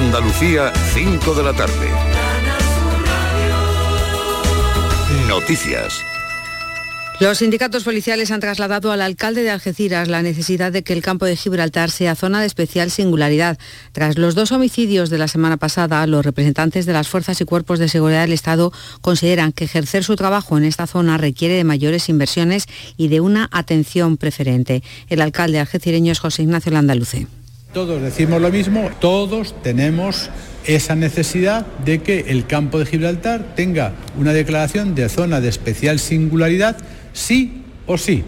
Andalucía, 5 de la tarde. Noticias. Los sindicatos policiales han trasladado al alcalde de Algeciras la necesidad de que el campo de Gibraltar sea zona de especial singularidad. Tras los dos homicidios de la semana pasada, los representantes de las fuerzas y cuerpos de seguridad del Estado consideran que ejercer su trabajo en esta zona requiere de mayores inversiones y de una atención preferente. El alcalde algecireño es José Ignacio Landaluce. Todos decimos lo mismo, todos tenemos esa necesidad de que el campo de Gibraltar tenga una declaración de zona de especial singularidad sí o sí,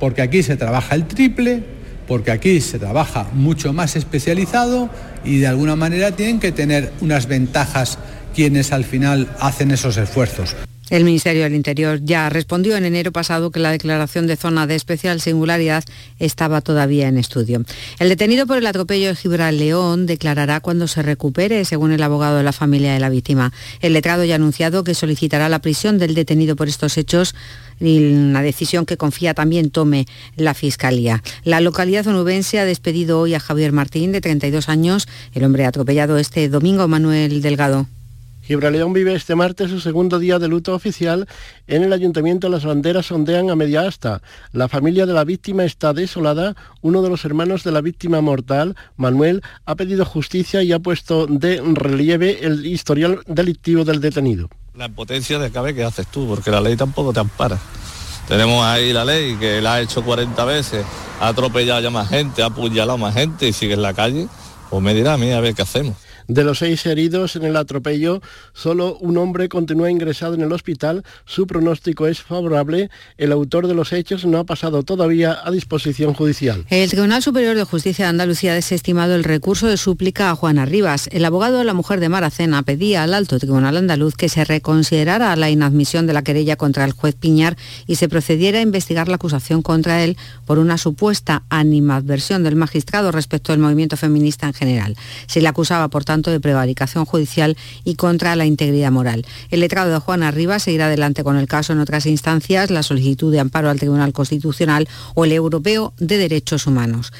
porque aquí se trabaja el triple, porque aquí se trabaja mucho más especializado y de alguna manera tienen que tener unas ventajas quienes al final hacen esos esfuerzos. El Ministerio del Interior ya respondió en enero pasado que la declaración de zona de especial singularidad estaba todavía en estudio. El detenido por el atropello de Gibral León declarará cuando se recupere, según el abogado de la familia de la víctima. El letrado ya ha anunciado que solicitará la prisión del detenido por estos hechos y una decisión que confía también tome la Fiscalía. La localidad onubense ha despedido hoy a Javier Martín, de 32 años, el hombre atropellado este domingo, Manuel Delgado. Gibraleón vive este martes su segundo día de luto oficial. En el ayuntamiento las banderas ondean a media asta. La familia de la víctima está desolada. Uno de los hermanos de la víctima mortal, Manuel, ha pedido justicia y ha puesto de relieve el historial delictivo del detenido. La impotencia de cabe que haces tú, porque la ley tampoco te ampara. Tenemos ahí la ley que la ha hecho 40 veces, ha atropellado ya más gente, ha apuñalado más gente y sigue en la calle. Pues me dirá a mí a ver qué hacemos. De los seis heridos en el atropello, solo un hombre continúa ingresado en el hospital. Su pronóstico es favorable. El autor de los hechos no ha pasado todavía a disposición judicial. El Tribunal Superior de Justicia de Andalucía ha desestimado el recurso de súplica a Juana Rivas. El abogado de la mujer de Maracena pedía al alto Tribunal Andaluz que se reconsiderara la inadmisión de la querella contra el juez Piñar y se procediera a investigar la acusación contra él por una supuesta animadversión del magistrado respecto al movimiento feminista en general. Se le acusaba, por tanto, de prevaricación judicial y contra la integridad moral. El letrado de Juana Rivas seguirá adelante con el caso en otras instancias, la solicitud de amparo al Tribunal Constitucional o el Europeo de Derechos Humanos.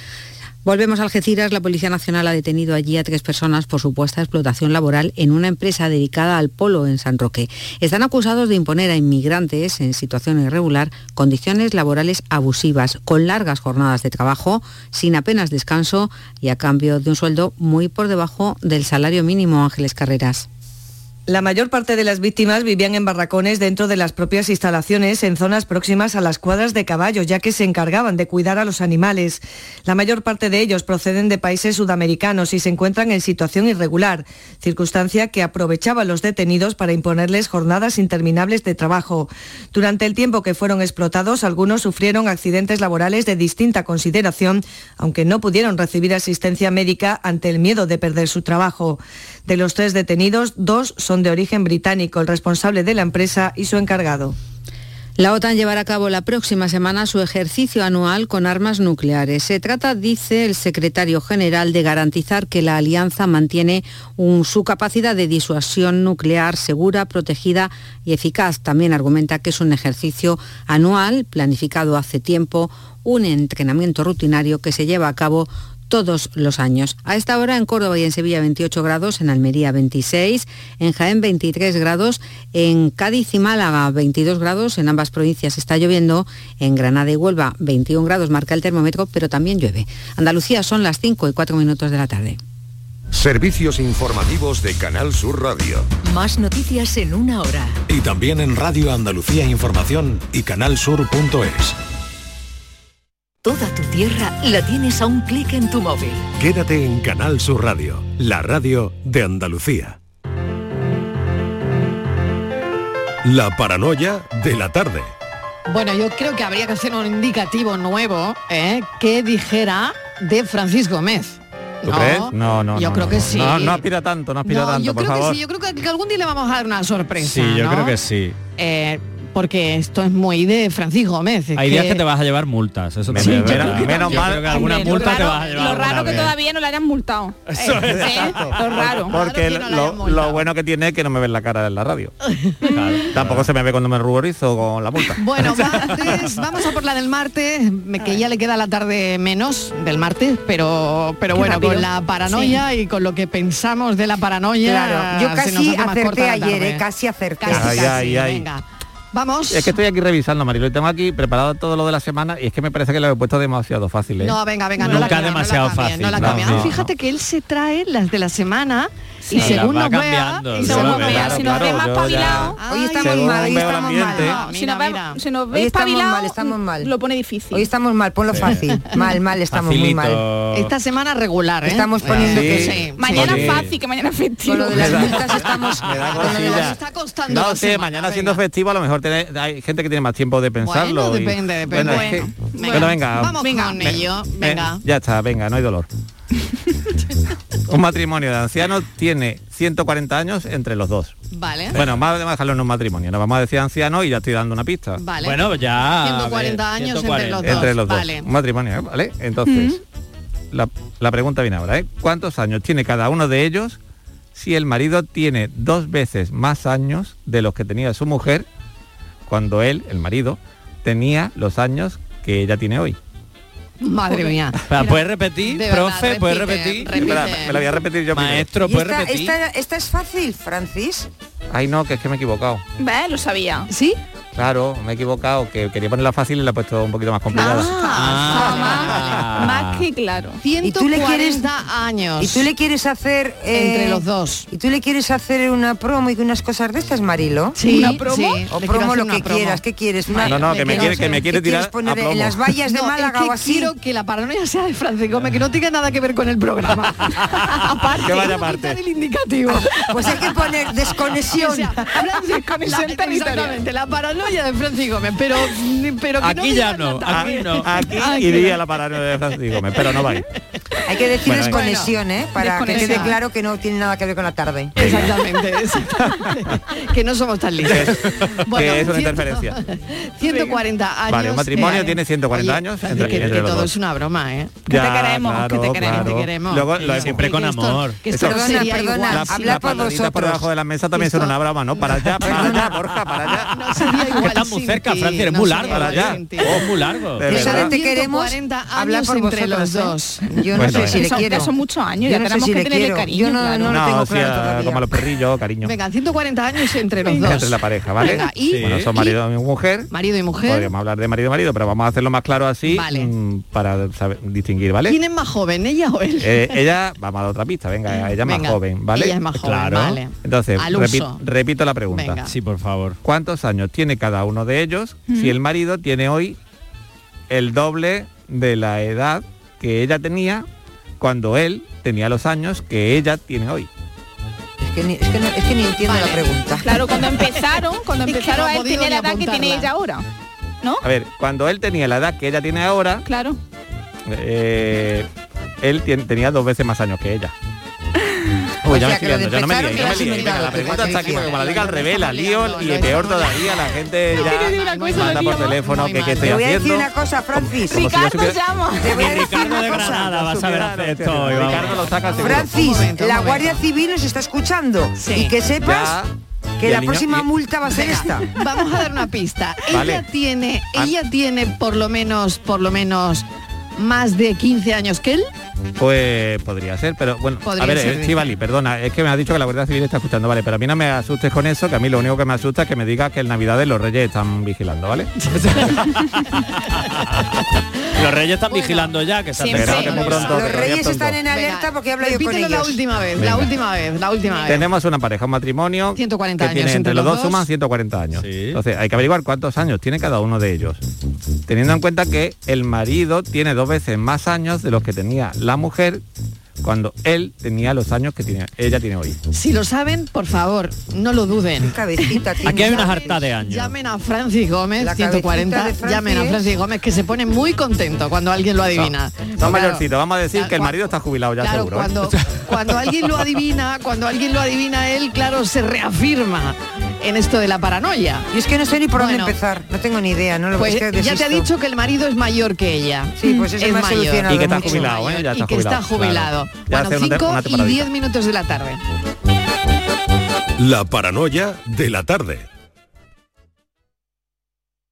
Volvemos a Algeciras. La Policía Nacional ha detenido allí a tres personas por supuesta explotación laboral en una empresa dedicada al polo en San Roque. Están acusados de imponer a inmigrantes en situación irregular condiciones laborales abusivas, con largas jornadas de trabajo, sin apenas descanso y a cambio de un sueldo muy por debajo del salario mínimo, Ángeles Carreras. La mayor parte de las víctimas vivían en barracones dentro de las propias instalaciones en zonas próximas a las cuadras de caballo, ya que se encargaban de cuidar a los animales. La mayor parte de ellos proceden de países sudamericanos y se encuentran en situación irregular, circunstancia que aprovechaban los detenidos para imponerles jornadas interminables de trabajo. Durante el tiempo que fueron explotados, algunos sufrieron accidentes laborales de distinta consideración, aunque no pudieron recibir asistencia médica ante el miedo de perder su trabajo. De los tres detenidos, dos son de origen británico, el responsable de la empresa y su encargado. La OTAN llevará a cabo la próxima semana su ejercicio anual con armas nucleares. Se trata, dice el secretario general, de garantizar que la alianza mantiene su capacidad de disuasión nuclear segura, protegida y eficaz. También argumenta que es un ejercicio anual, planificado hace tiempo, un entrenamiento rutinario que se lleva a cabo todos los años. A esta hora en Córdoba y en Sevilla 28 grados, en Almería 26, en Jaén 23 grados, en Cádiz y Málaga 22 grados, en ambas provincias está lloviendo, en Granada y Huelva 21 grados marca el termómetro, pero también llueve. Andalucía son las 5 y 4 minutos de la tarde. Servicios informativos de Canal Sur Radio. Más noticias en una hora. Y también en Radio Andalucía Información y canalsur.es. Toda tu tierra la tienes a un clic en tu móvil. Quédate en Canal Sur Radio, la radio de Andalucía. La paranoia de la tarde. Bueno, yo creo que habría que hacer un indicativo nuevo ¿eh? que dijera de Francisco Gómez. ¿Tú crees? No, no. Yo no, creo no, que no. sí. No, no aspira tanto, no aspira No, tanto, yo por creo favor. que sí, yo creo que, que algún día le vamos a dar una sorpresa. Sí, yo ¿no? creo que sí. Eh, porque esto es muy de Francis Gómez. Hay días que te vas a llevar multas. Eso Yo menos- mal- que alguna Hombre, multa lo te raro- vas a llevar Lo raro que vez. todavía no le hayan multado. Eso es, ¿Eh? exacto. Lo raro. Porque Claro que no la lo, bueno que tiene es que no me ven la cara en la radio. Tampoco se me ve cuando me ruborizo con la multa. Bueno, martes, vamos a por la del martes, me- que ya le queda la tarde menos del martes, pero, pero Qué bueno, rápido. con la paranoia y con lo que pensamos de la paranoia. Claro, yo casi acerté la ayer, eh, casi acerté. Casi, Ay, casi, ay, ay. venga. Vamos. Es que estoy aquí revisando, Marilo, y tengo aquí preparado todo lo de la semana y es que me parece que lo he puesto demasiado fácil. ¿eh? No, venga, venga, no Nunca la cambien, demasiado no la fácil. no la No, no, Ah, no. Fíjate que él se trae las de la semana y Sí, según las va nos vea, cambiando, y según según nos vea, si nos ve más espabilado. Hoy estamos Según mal, hoy estamos mal. Si nos, ve- si nos ve espabilado, mal, estamos mal. Lo pone difícil. Hoy estamos mal, ponlo fácil. Mal, mal, estamos muy mal. Esta semana regular, ¿eh? Estamos poniendo que. Mañana fácil, que mañana es festivo. Con lo de las multas estamos... Está costando No sé, mañana siendo festivo a lo mejor hay gente que tiene más tiempo de pensarlo. Bueno, y- depende, depende. Bueno, venga. Vamos Venga. con ello, Eh, venga. ya está, venga, no hay dolor. un matrimonio de ancianos tiene 140 años entre los dos. Vale. Bueno, vamos a dejarlo en un matrimonio. No vamos a decir anciano y ya estoy dando una pista. Vale. Bueno, ya. 140 a ver, años 140. entre los dos. Entre los dos. Vale. Un matrimonio, ¿eh? ¿vale? Entonces, la, la pregunta viene ahora, ¿eh? ¿Cuántos años tiene cada uno de ellos si el marido tiene dos veces más años de los que tenía su mujer cuando él, el marido, tenía los años que ella tiene hoy? Madre mía. ¿Puedes repetir, verdad, profe? ¿Puedes repite, repetir? repite. Espera, me la voy a repetir yo. Maestro, ¿puedes esta, repetir? esta, esta es fácil, Francis. Ay, no, que es que me he equivocado. Ve, lo sabía. ¿Sí? Claro, me he equivocado, que quería ponerla fácil y la he puesto un poquito más complicada. Ah. Más que claro. ¿Y tú le 140 quieres- años. ¿Y tú le quieres hacer... eh, Entre los dos. ¿Y tú le quieres hacer una promo y unas cosas de estas, Marilo? Sí, ¿Una promo? sí, O promo lo que promo. quieras, ¿qué quieres? Una- No, no, que me ¿qué quiere, quieres- que me quiere tirar poner a en las vallas de No, Málaga es que o así? quiero que la paranoia sea de Francis Gómez, que no tenga nada que ver con el programa. Aparte, Que vaya aparte. el indicativo. Pues hay que poner desconexión. O sea, Francis, Conexión la- territorial. La paranoia de Francis Gómez, pero, pero que no Aquí me ya no, aquí no. Aquí Aquí iría no. la paranoia de Francisco Gómez, pero no va a ir. Hay que decir Bueno, desconexión, ¿eh? Para que Desconexión. quede claro que no tiene nada que ver con la tarde. Exactamente, exactamente. que no somos tan listos. que es una interferencia. 140 años. Vale, un matrimonio eh, tiene 140 oye, años Francis, entre- que, entre que los todo dos. es una broma, ¿eh? Que te queremos, que te queremos. Que te queremos. Luego lo Siempre con Que esto- amor. que esto no Perdona, sería perdona, habla por paladitas por vosotros. debajo de la mesa también son Esto- una broma, ¿no? Para allá, para allá, Borja, para allá. No sería igual Que estás muy cerca, eres no muy largo. Allá. Oh, muy largo. De te queremos, 140 habla años por entre los ¿eh? dos. Yo no sé si le Son- quiero. son muchos años, ya tenemos que le tenerle cariño, Yo no, lo tengo claro como los perrillos, cariño. Venga, 140 años entre los dos. Entre la pareja, ¿vale? Bueno, son marido y mujer. marido y mujer. Podríamos hablar de marido y marido, pero vamos a hacerlo más claro así Vale. mm, para saber, distinguir, ¿vale? ¿Quién es más joven, ella o él? Eh, ella, vamos a dar otra pista, venga, ella es más joven, ¿vale? ella es más joven, Claro. vale. Entonces, repi- repito la pregunta. Venga. Sí, por favor. ¿Cuántos años tiene cada uno de ellos si el marido tiene hoy el doble de la edad que ella tenía cuando él tenía los años que ella tiene hoy? Es que ni, es que no- es que ni entiendo Vale. la pregunta. Claro, cuando empezaron, cuando Es que empezaron no he él tenía la edad que tiene ella ahora. ¿No? A ver, cuando él tenía la edad que ella tiene ahora, Claro. eh, él tenía dos veces más años que ella. Uy, ya me estoy liando, ya no me no lo me. Venga, la pregunta está aquí porque como la diga al revés, la lío y peor todavía, la gente ya manda por lío. teléfono que qué estoy Te voy a decir haciendo. una cosa, Francis. Ricardo llama. Te voy a decir Ricardo una de cosa. Granada va a saber hacer esto. Ricardo lo saca. Francis, la. Guardia Civil nos está escuchando. Y que sepas que la próxima y- multa va a ser esta. Vamos a dar una pista. Vale. Ella tiene, Ah. ella tiene por lo menos, por lo menos más de 15 años que él. Pues podría ser, pero bueno, Podría a ver, ser, eh. Estivali, perdona, es que me ha dicho que la Guardia Civil está escuchando, vale, pero a mí no me asustes con eso, que a mí lo único que me asusta es que me diga que el Navidades los Reyes están vigilando, ¿vale? Los reyes están Bueno, vigilando ya, que se. Verá que muy pronto, Los reyes pronto. están en alerta porque he hablado yo con la última vez, Venga. la última vez, la última vez. Tenemos una pareja, un matrimonio 140 que años tiene entre entre los los dos dos. suman 140 años. Sí. Entonces hay que averiguar cuántos años tiene cada uno de ellos. Teniendo en cuenta que el marido tiene dos veces más años de los que tenía la mujer cuando él tenía los años que tiene, ella tiene hoy. Si lo saben, por favor, no lo duden. Cabecita tiene. Aquí hay una jarta de años. Llamen a Francis Gómez, La 140, cabecita de Francis llamen a Francis Gómez, que se pone muy contento cuando alguien lo adivina. Son Claro, mayorcitos, vamos a decir claro, que el marido está jubilado ya Claro, seguro. ¿eh? cuando, cuando alguien lo adivina, cuando alguien lo adivina él, claro, se reafirma en esto de la paranoia. Y es que no sé ni por dónde empezar, no tengo ni idea, no lo Pues es que ya te ha dicho que el marido es mayor que ella. Sí, pues eso es mayor. Y que está mucho. jubilado, ¿eh? Ya y que está jubilado. claro. Ya Bueno, hace una te- 5 una y temporadita. 10 minutos de la tarde. La paranoia de la tarde.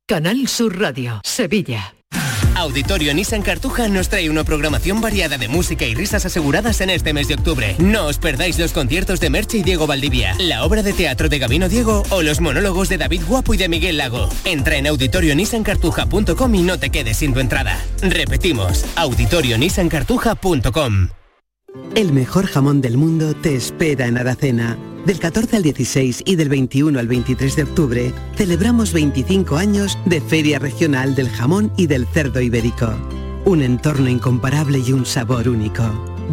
Canal Sur Radio, Sevilla. Auditorio Nissan Cartuja nos trae una programación variada de música y risas aseguradas en este mes de octubre. No os perdáis los conciertos de Merche y Diego Valdivia, la obra de teatro de Gabino Diego o los monólogos de David Guapo y de Miguel Lago. Entra en auditorionissancartuja.com y no te quedes sin tu entrada. Repetimos, auditorionissancartuja.com. El mejor jamón del mundo te espera en Aracena. Del 14 al 16 y del 21 al 23 de octubre celebramos 25 años de Feria Regional del Jamón y del Cerdo Ibérico. Un entorno incomparable y un sabor único.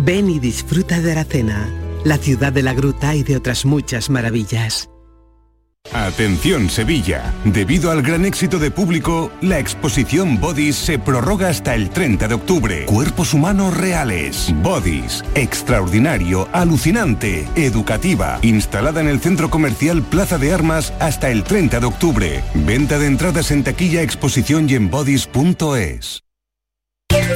Ven y disfruta de Aracena, la ciudad de la gruta y de otras muchas maravillas. Atención Sevilla, debido al gran éxito de público, la exposición Bodies se prorroga hasta el 30 de octubre. Cuerpos humanos reales. Bodies, extraordinario, alucinante, educativa, instalada en el centro comercial Plaza de Armas hasta el 30 de octubre. Venta de entradas en taquilla, exposición y en bodies.es.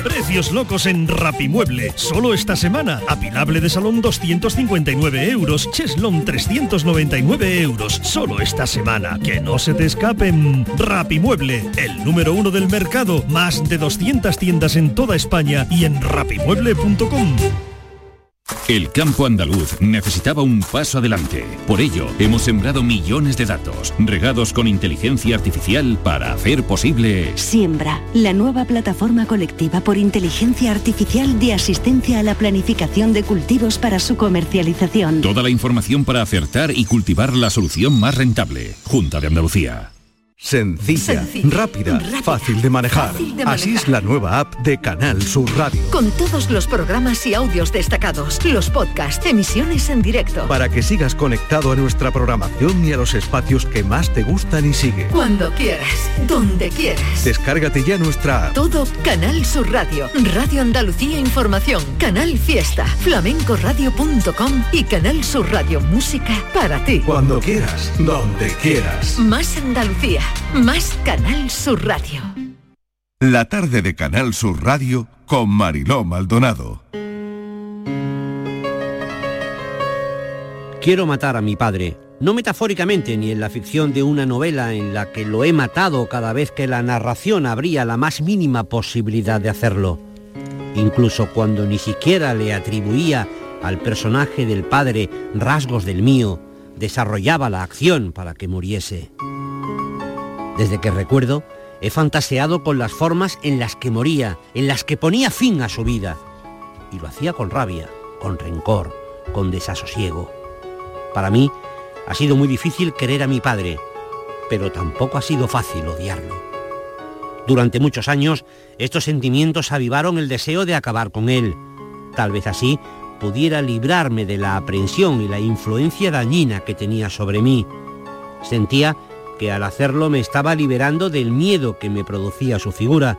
Precios locos en Rapimueble. Solo esta semana. Apilable de salón 259 euros. Cheslon 399 euros. Solo esta semana. Que no se te escapen. Rapimueble. El número uno del mercado. Más de 200 tiendas en toda España y en rapimueble.com. El campo andaluz necesitaba un paso adelante. Por ello, hemos sembrado millones de datos, regados con inteligencia artificial para hacer posible... Siembra, la nueva plataforma colectiva por inteligencia artificial de asistencia a la planificación de cultivos para su comercialización. Toda la información para acertar y cultivar la solución más rentable. Junta de Andalucía. Sencilla, Sencilla, rápida, rápida, fácil de manejar. fácil de Así es la nueva app de Canal Sur Radio. Con todos los programas y audios destacados, los podcasts, emisiones en directo. Para que sigas conectado a nuestra programación y a los espacios que más te gustan y sigue. Cuando quieras, donde quieras. Descárgate ya nuestra app. Todo Canal Sur Radio, Radio Andalucía Información, Canal Fiesta, flamencoradio.com y Canal Sur Radio Música para ti. Cuando quieras, donde quieras. Más Andalucía, más Canal Sur Radio. La tarde de Canal Sur Radio con Mariló Maldonado. Quiero matar a mi padre, no metafóricamente ni en la ficción de una novela en la que lo he matado cada vez que la narración abría la más mínima posibilidad de hacerlo, incluso cuando ni siquiera le atribuía al personaje del padre rasgos del mío, desarrollaba la acción para que muriese. Desde que recuerdo, he fantaseado con las formas en las que moría, en las que ponía fin a su vida. Y lo hacía con rabia, con rencor, con desasosiego. Para mí ha sido muy difícil querer a mi padre, pero tampoco ha sido fácil odiarlo. Durante muchos años, estos sentimientos avivaron el deseo de acabar con él. Tal vez así pudiera librarme de la aprensión y la influencia dañina que tenía sobre mí. Sentía que al hacerlo me estaba liberando del miedo que me producía su figura,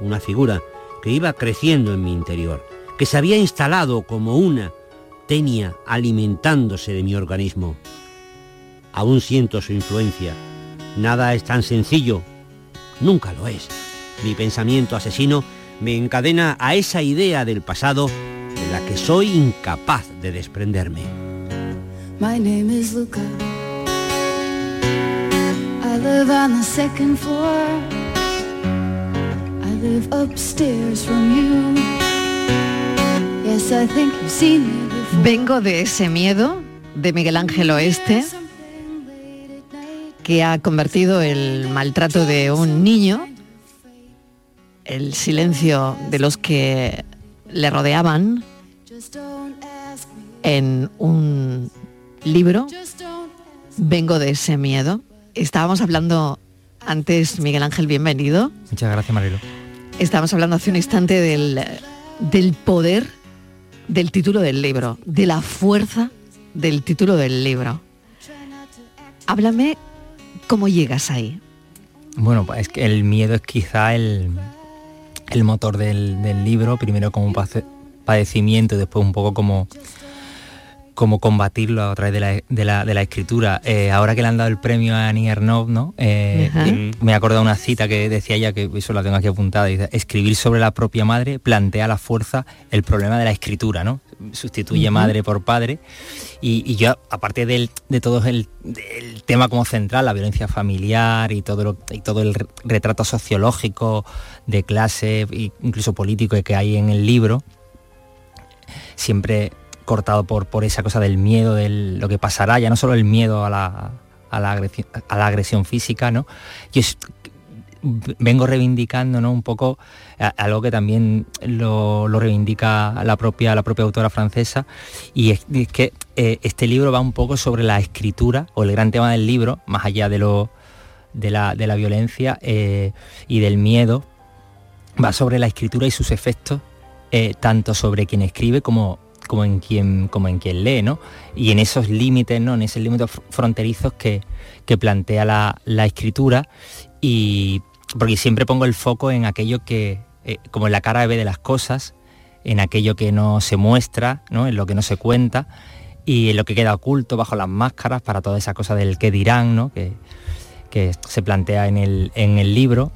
una figura que iba creciendo en mi interior, que se había instalado como una tenia alimentándose de mi organismo. Aún siento su influencia. Nada es tan sencillo. Nunca lo es. Mi pensamiento asesino me encadena a esa idea del pasado de la que soy incapaz de desprenderme. I live on the second floor. I live upstairs from you. Yes, I think you've seen me before. Vengo de ese miedo de Miguel Ángel Oeste que ha convertido el maltrato de un niño, el silencio de los que le rodeaban, en un libro. Vengo de ese miedo. Estábamos hablando antes, Miguel Ángel, bienvenido. Muchas gracias, Marilo. Estábamos hablando hace un instante del, del poder del título del libro, de la fuerza del título del libro. Háblame cómo llegas ahí. Bueno, pues es que el miedo es quizá el, el motor del, del libro, primero como un padecimiento y después un poco como, cómo combatirlo a través de la, de la- de la escritura. Eh, ahora que le han dado el premio a Annie Ernaux, ¿no? Eh, eh, me he acordado de una cita que decía ella, que eso la tengo aquí apuntada, dice, escribir sobre la propia madre plantea a la fuerza el problema de la escritura, ¿no? Sustituye madre por padre. Y, y yo, aparte del- de todo el, del tema como central, la violencia familiar y todo, lo- y todo el re- retrato sociológico de clase, e incluso político que hay en el libro, siempre cortado por, esa cosa del miedo, de lo que pasará, ya no solo el miedo a la, a la, agresión, a la agresión física, ¿no? Yo vengo reivindicando ¿no? un poco algo que también lo, reivindica la propia, la propia autora francesa, y es, y es que eh, este libro va un poco sobre la escritura, o el gran tema del libro, más allá de, lo, de, la, de la violencia eh, y del miedo, va sobre la escritura y sus efectos, eh, tanto sobre quien escribe como, como, en quien, como en quien lee, ¿no? Y en esos límites, ¿no? En esos límites fr- fronterizos que, que plantea la, la escritura y porque siempre pongo el foco en aquello que, eh, como en la cara de las cosas, en aquello que no se muestra, ¿no? en lo que no se cuenta y en lo que queda oculto bajo las máscaras para toda esa cosa del que dirán, ¿no? que, que se plantea en el, en el libro.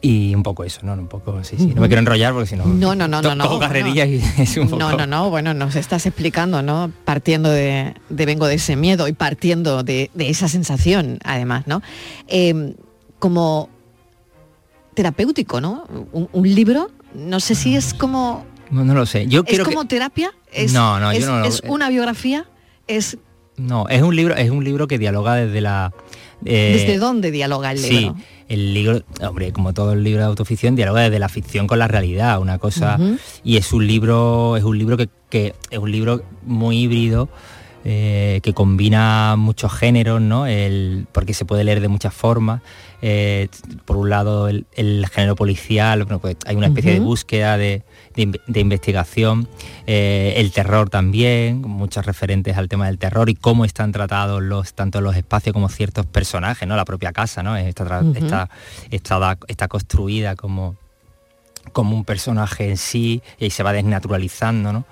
Y un poco eso, ¿no? Un poco, sí, sí. No me quiero enrollar porque si no... No, no, no, no, no. carrerilla y es un poco... No, no, no, bueno, nos estás explicando, ¿no? Partiendo de, de vengo de ese miedo y partiendo de, de esa sensación, además, ¿no? Eh, como terapéutico, ¿no? Un, un libro, no sé si es como... No, no lo sé. Yo ¿Es quiero como que... terapia? ¿Es, No, no, yo es- no lo- ¿Es una biografía? ¿Es No, es un libro, es un libro que dialoga desde la... eh, desde dónde dialoga el libro? Sí, el libro, hombre, como todo el libro de autoficción, dialoga desde la ficción con la realidad, una cosa. Y es un libro, es un libro que, que es un libro muy híbrido. eh, que combina muchos géneros, ¿no? El, porque se puede leer de muchas formas. Eh, por un lado, el, el género policial, bueno, pues hay una especie de búsqueda de, de inve- de investigación, eh, el terror también, muchos referentes al tema del terror y cómo están tratados los tanto los espacios como ciertos personajes, ¿no? La propia casa, ¿no? Está, está, está, está construida como, como un personaje en sí y se va desnaturalizando, ¿no?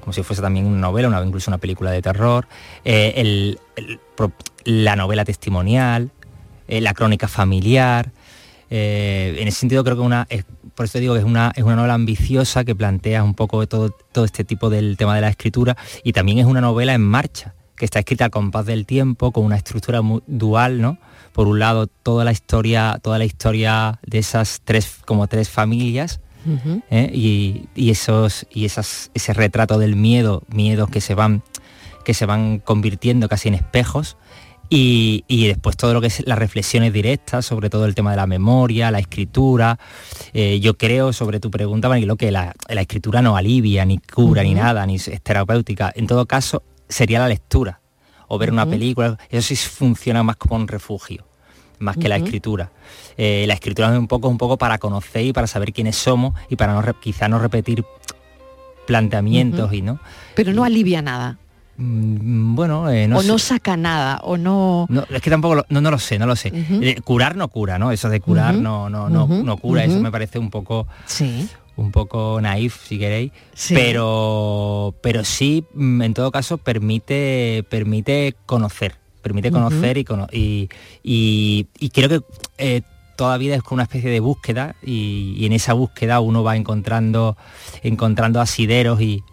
Como si fuese también una novela, una, incluso una película de terror. Eh, el- el pro- la novela testimonial, eh, la crónica familiar. Eh, en ese sentido creo que una, por eso digo que es una, es una novela ambiciosa que plantea un poco todo, todo este tipo del tema de la escritura y también es una novela en marcha, que está escrita al compás del tiempo, con una estructura muy dual, ¿no? Por un lado, toda la historia, toda la historia de esas tres, como tres familias. ¿eh? y, y esos y esas ese retrato del miedo miedos que se van que se van convirtiendo casi en espejos y, y después todo lo que es las reflexiones directas sobre todo el tema de la memoria la escritura. Eh, yo creo sobre tu pregunta Mariló que la, la escritura no alivia ni cura ni nada ni es terapéutica. En todo caso sería la lectura o ver una película. Eso sí funciona más como un refugio más que la escritura. Eh, la escritura es un poco, un poco para conocer y para saber quiénes somos y para no quizá no repetir planteamientos y no. Pero no alivia nada. Mm, Bueno, eh, no o sé. no saca nada, o no... No, es que tampoco lo, no, no lo sé, no lo sé. Eh, curar no cura, ¿no? Eso de curar no, no, no, no cura, eso me parece un poco Sí. un poco naif si queréis Sí. pero pero sí mm, en todo caso permite permite conocer permite conocer y, y, y- y creo que eh, toda vida es como una especie de búsqueda y, y en esa búsqueda uno va encontrando encontrando asideros y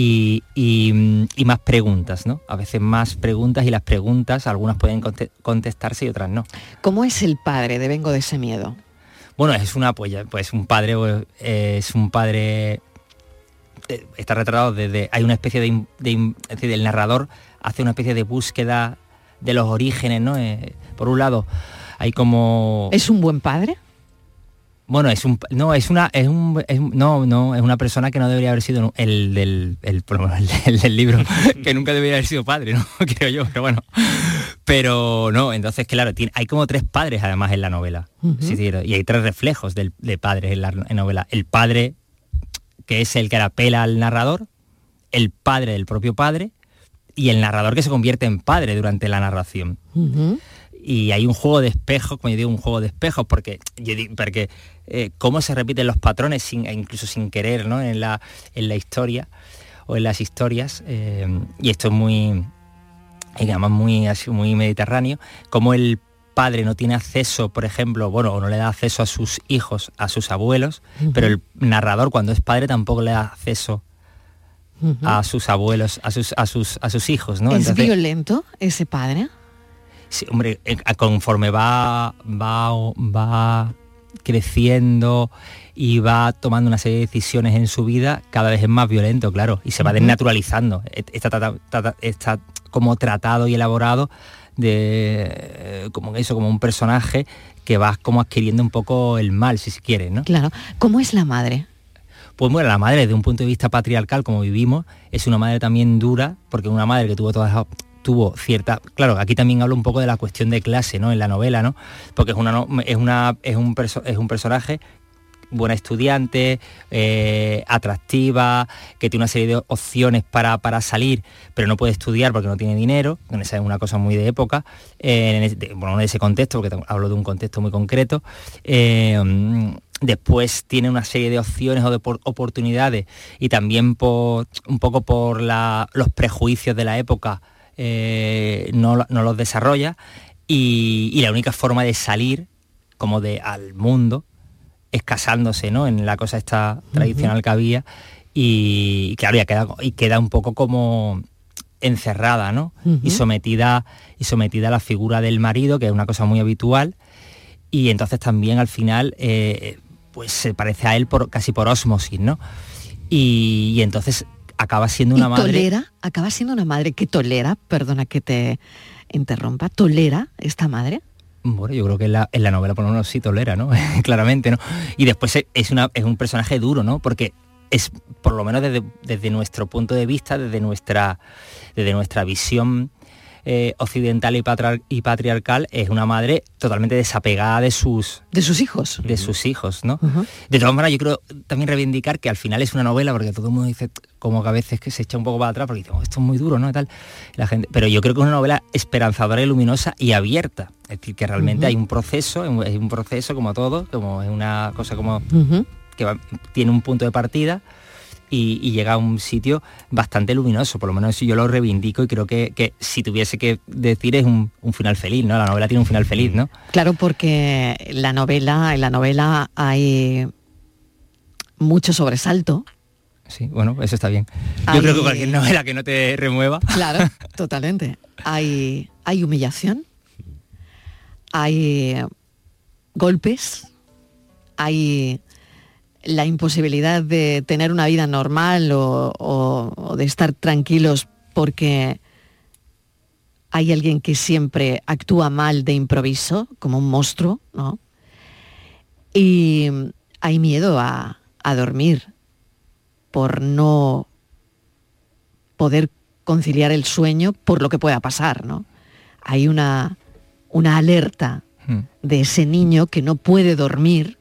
y, y, mm, y más preguntas, ¿no? A veces más preguntas y las preguntas, algunas pueden conte- contestarse y otras no. ¿Cómo es el padre de Vengo de ese miedo? Bueno, es una pues, pues un padre eh, es un padre eh, está retratado desde hay una especie de, de in- es decir, el narrador hace una especie de búsqueda de los orígenes, ¿no? Eh, por un lado hay como ¿Es un buen padre? Bueno, es un no, es una es un, es un- no, no, es una persona que no debería haber sido el del el, el libro, que nunca debería haber sido padre, ¿no? Creo yo, pero bueno. Pero no, entonces claro, tiene, hay como tres padres además en la novela. Sí, sí, y hay tres reflejos del- de padres en la en novela. El padre que es el que la pela al narrador, el padre del propio padre y el narrador que se convierte en padre durante la narración. Y hay un juego de espejos, como yo digo, un juego de espejos, porque, yo porque eh, cómo se repiten los patrones, sin, e incluso sin querer, ¿no? En la, en la historia, o en las historias, eh, y esto es muy, digamos, muy, así, muy mediterráneo, como el padre no tiene acceso, por ejemplo, bueno, o no le da acceso a sus hijos, a sus abuelos, pero el narrador cuando es padre tampoco le da acceso a sus abuelos, a sus, a sus, a sus hijos, ¿no? ¿Es Entonces- violento ese padre? Sí, hombre, eh, conforme va, va, va creciendo y va tomando una serie de decisiones en su vida, cada vez es más violento, claro, y se va desnaturalizando. E- Está, como tratado y elaborado de eh, como eso, como un personaje que va como adquiriendo un poco el mal, si se quiere, ¿no? Claro. ¿Cómo es la madre? Pues bueno, la madre desde un punto de vista patriarcal, como vivimos, es una madre también dura, porque una madre que tuvo todas tuvo cierta, claro, aquí también hablo un poco de la cuestión de clase, ¿no? En la novela, ¿no? Porque es una es una es un es un personaje buena estudiante, eh, atractiva, que tiene una serie de opciones para, para salir, pero no puede estudiar porque no tiene dinero, esa es una cosa muy de época, eh, en ese- bueno, no de ese contexto, porque hablo de un contexto muy concreto. Eh, después tiene una serie de opciones o de por- oportunidades y también por, un poco por los prejuicios de la época eh, no, no los desarrolla y, y la única forma de salir como de al mundo es casándose, ¿no? En la cosa esta tradicional que había y claro, ya queda, y queda un poco como encerrada, ¿no? Y sometida y sometida a la figura del marido, que es una cosa muy habitual, y entonces también al final eh, pues se parece a él por casi por osmosis, ¿no? Y, y entonces acaba siendo una ¿Y madre tolera? Acaba siendo una madre que tolera, perdona que te interrumpa, tolera esta madre. Bueno, yo creo que en la, en la novela por lo menos sí tolera, ¿no? Claramente, ¿no? Y después es- es, una, es un personaje duro, ¿no? Porque es, por lo menos desde, desde nuestro punto de vista, desde nuestra, desde nuestra visión eh, occidental y, patriarcal, es una madre totalmente desapegada de sus... De sus hijos. De sus hijos, ¿no? De todas maneras, yo creo también reivindicar que al final es una novela, porque todo el mundo dice como que a veces que se echa un poco para atrás, porque dice, "Oh, esto es muy duro, ¿no? Y tal. La gente, pero yo creo que es una novela esperanzadora y luminosa y abierta. Es decir, que realmente hay un proceso, es un proceso como todo, como es una cosa como que va- tiene un punto de partida y, y llega a un sitio bastante luminoso, por lo menos yo lo reivindico y creo que, que si tuviese que decir es un, un final feliz, ¿no? La novela tiene un final feliz, ¿no? Claro, porque la novela, en la novela hay mucho sobresalto. Sí, bueno, eso está bien. Yo Hay- creo que cualquier novela que no te remueva. Claro, totalmente. Hay, hay humillación, hay golpes, hay la imposibilidad de tener una vida normal o, o- o de estar tranquilos porque hay alguien que siempre actúa mal de improviso, como un monstruo, ¿no? Y hay miedo a, a dormir por no poder conciliar el sueño por lo que pueda pasar, ¿no? Hay una, una alerta Hmm. de ese niño que no puede dormir.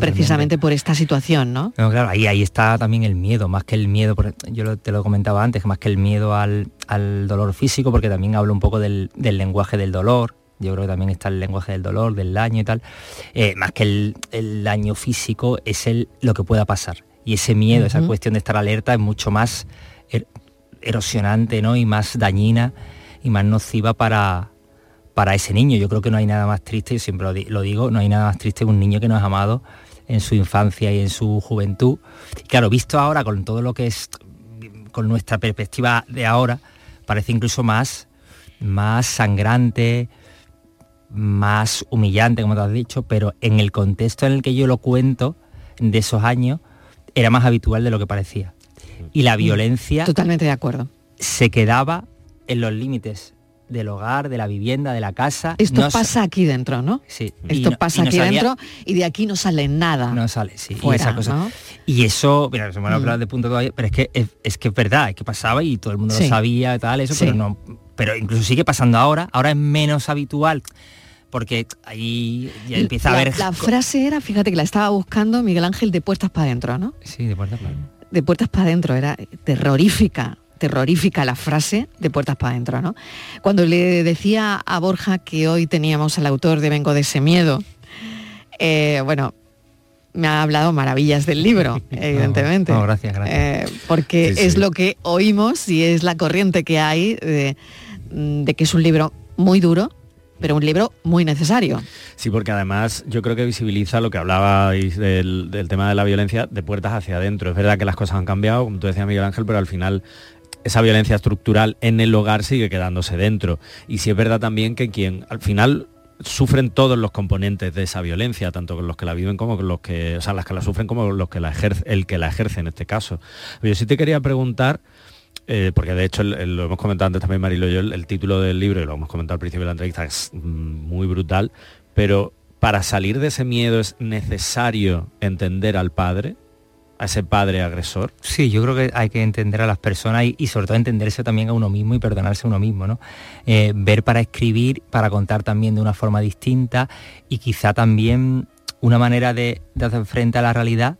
Precisamente por esta situación, ¿no? No, claro, ahí, ahí está también el miedo, más que el miedo, yo te lo comentaba antes, más que el miedo al, al dolor físico, porque también hablo un poco del, del lenguaje del dolor, yo creo que también está el lenguaje del dolor, del daño y tal, Eh, más que el, el daño físico es el, lo que pueda pasar. Y ese miedo, esa cuestión de estar alerta es mucho más er- erosionante ¿no? y más dañina y más nociva para, para ese niño. Yo creo que no hay nada más triste, yo siempre lo, lo digo, no hay nada más triste que un niño que no es amado en su infancia y en su juventud. Claro, visto ahora con todo lo que es, con nuestra perspectiva de ahora, parece incluso más, más sangrante, más humillante, como te has dicho, pero en el contexto en el que yo lo cuento, de esos años, era más habitual de lo que parecía. Y la violencia Totalmente de acuerdo. se quedaba en los límites del hogar, de la vivienda, de la casa. Esto No pasa aquí dentro, ¿no? Sí. Esto Y no- pasa y aquí salía- dentro y de aquí no sale nada. No sale, sí. y Fuera, esa cosa. ¿no? Y eso, mira, se me van a Mm. hablar de punto todavía, pero es que es, es que es verdad, es que pasaba y todo el mundo Sí. lo sabía y tal, eso, Sí. pero no. Pero incluso sigue pasando ahora, ahora es menos habitual, porque ahí ya empieza la, a haber. la frase era, fíjate que la estaba buscando Miguel Ángel de puertas para adentro, ¿no? Sí, de puerta para De puertas para adentro, era terrorífica, terrorífica la frase de puertas para adentro, ¿no? Cuando le decía a Borja que hoy teníamos al autor de Vengo de ese miedo, eh, bueno, me ha hablado maravillas del libro, evidentemente. no, gracias, gracias. Eh, porque Sí, es sí. lo que oímos y es la corriente que hay de, de que es un libro muy duro, pero un libro muy necesario. Sí, porque además yo creo que visibiliza lo que hablabais del, del tema de la violencia de puertas hacia adentro. Es verdad que las cosas han cambiado, como tú decías Miguel Ángel, pero al final esa violencia estructural en el hogar sigue quedándose dentro. Y sí es verdad también que quien al final sufren todos los componentes de esa violencia, tanto los que la viven como los que, o sea, las que la sufren como los que la ejerce, el que la ejerce en este caso. Yo sí te quería preguntar, eh, porque de hecho el- lo hemos comentado antes también Marilo y yo, el, el título del libro, y lo hemos comentado al principio de la entrevista, es mm, muy brutal, pero para salir de ese miedo es necesario entender al padre, a ese padre agresor. Sí, yo creo que hay que entender a las personas y, sobre todo entenderse también a uno mismo y perdonarse a uno mismo, ¿no? Eh, ver para escribir, para contar también de una forma distinta y quizá también una manera de, hacer frente a la realidad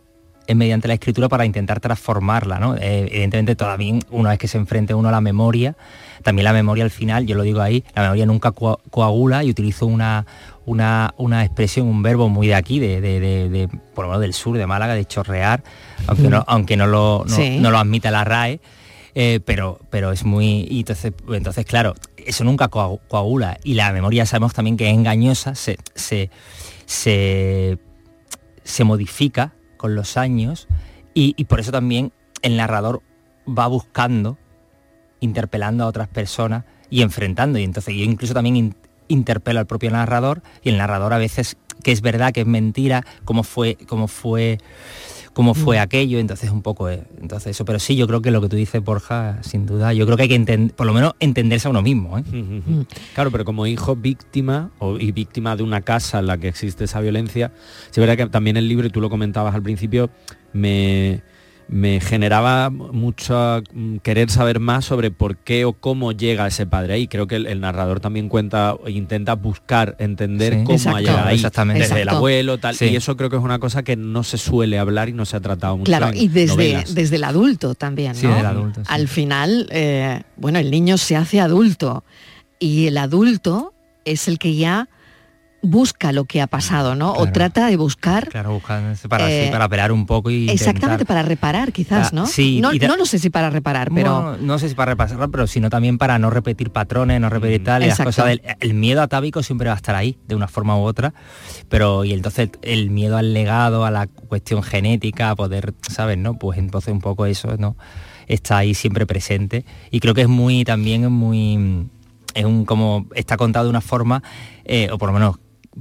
es mediante la escritura para intentar transformarla, ¿no? Eh, evidentemente todavía una vez que se enfrente uno a la memoria, también la memoria al final, yo lo digo ahí, la memoria nunca coa- coagula y utilizo una, una, una expresión, un verbo muy de aquí, de, de- de- de, por lo menos del sur de Málaga, de chorrear, aunque no, aunque no lo, no, Sí. no lo admite la RAE, eh, pero, pero es muy... Y entonces, entonces, claro, eso nunca coa- coagula. Y la memoria sabemos también que es engañosa, se, se, se, se modifica con los años y, y por eso también el narrador va buscando, interpelando a otras personas y enfrentando. Y entonces yo incluso también in- interpelo al propio narrador y el narrador a veces que es verdad, que es mentira, cómo fue, cómo fue, cómo fue aquello, entonces un poco eh, entonces eso. Pero sí, yo creo que lo que tú dices, Borja, sin duda, yo creo que hay que entender, por lo menos entenderse a uno mismo. ¿eh? Claro, pero como hijo víctima o, y víctima de una casa en la que existe esa violencia, sí es verdad que también el libro, y tú lo comentabas al principio, me, me generaba mucho mm, querer saber más sobre por qué o cómo llega ese padre ahí. Creo que el, el narrador también cuenta e intenta buscar entender Sí. cómo Exacto. ha llegado ahí. Exactamente. Desde el abuelo, tal. Sí. Y eso creo que es una cosa que no se suele hablar y no se ha tratado mucho. Claro, en y desde, novelas. desde el adulto también, Sí, ¿no? del adulto, sí. Al final, eh, bueno, el niño se hace adulto y el adulto es el que ya busca lo que ha pasado, ¿no? O trata de buscar Claro, buscando para, Eh, sí, para operar un poco y exactamente intentar- para reparar, quizás, Ah, ¿no? sí, no, y ta- no lo sé si para reparar, pero Bueno, no sé si para repasarlo, pero sino también para no repetir patrones, no repetir tal, y las cosas del el miedo atávico siempre va a estar ahí, de una forma u otra, pero y entonces el miedo al legado, a la cuestión genética, a poder, ¿sabes? No? Pues entonces un poco eso, ¿no? Está ahí siempre presente. Y creo que es muy, también es muy, es un como, está contado de una forma, eh, o por lo menos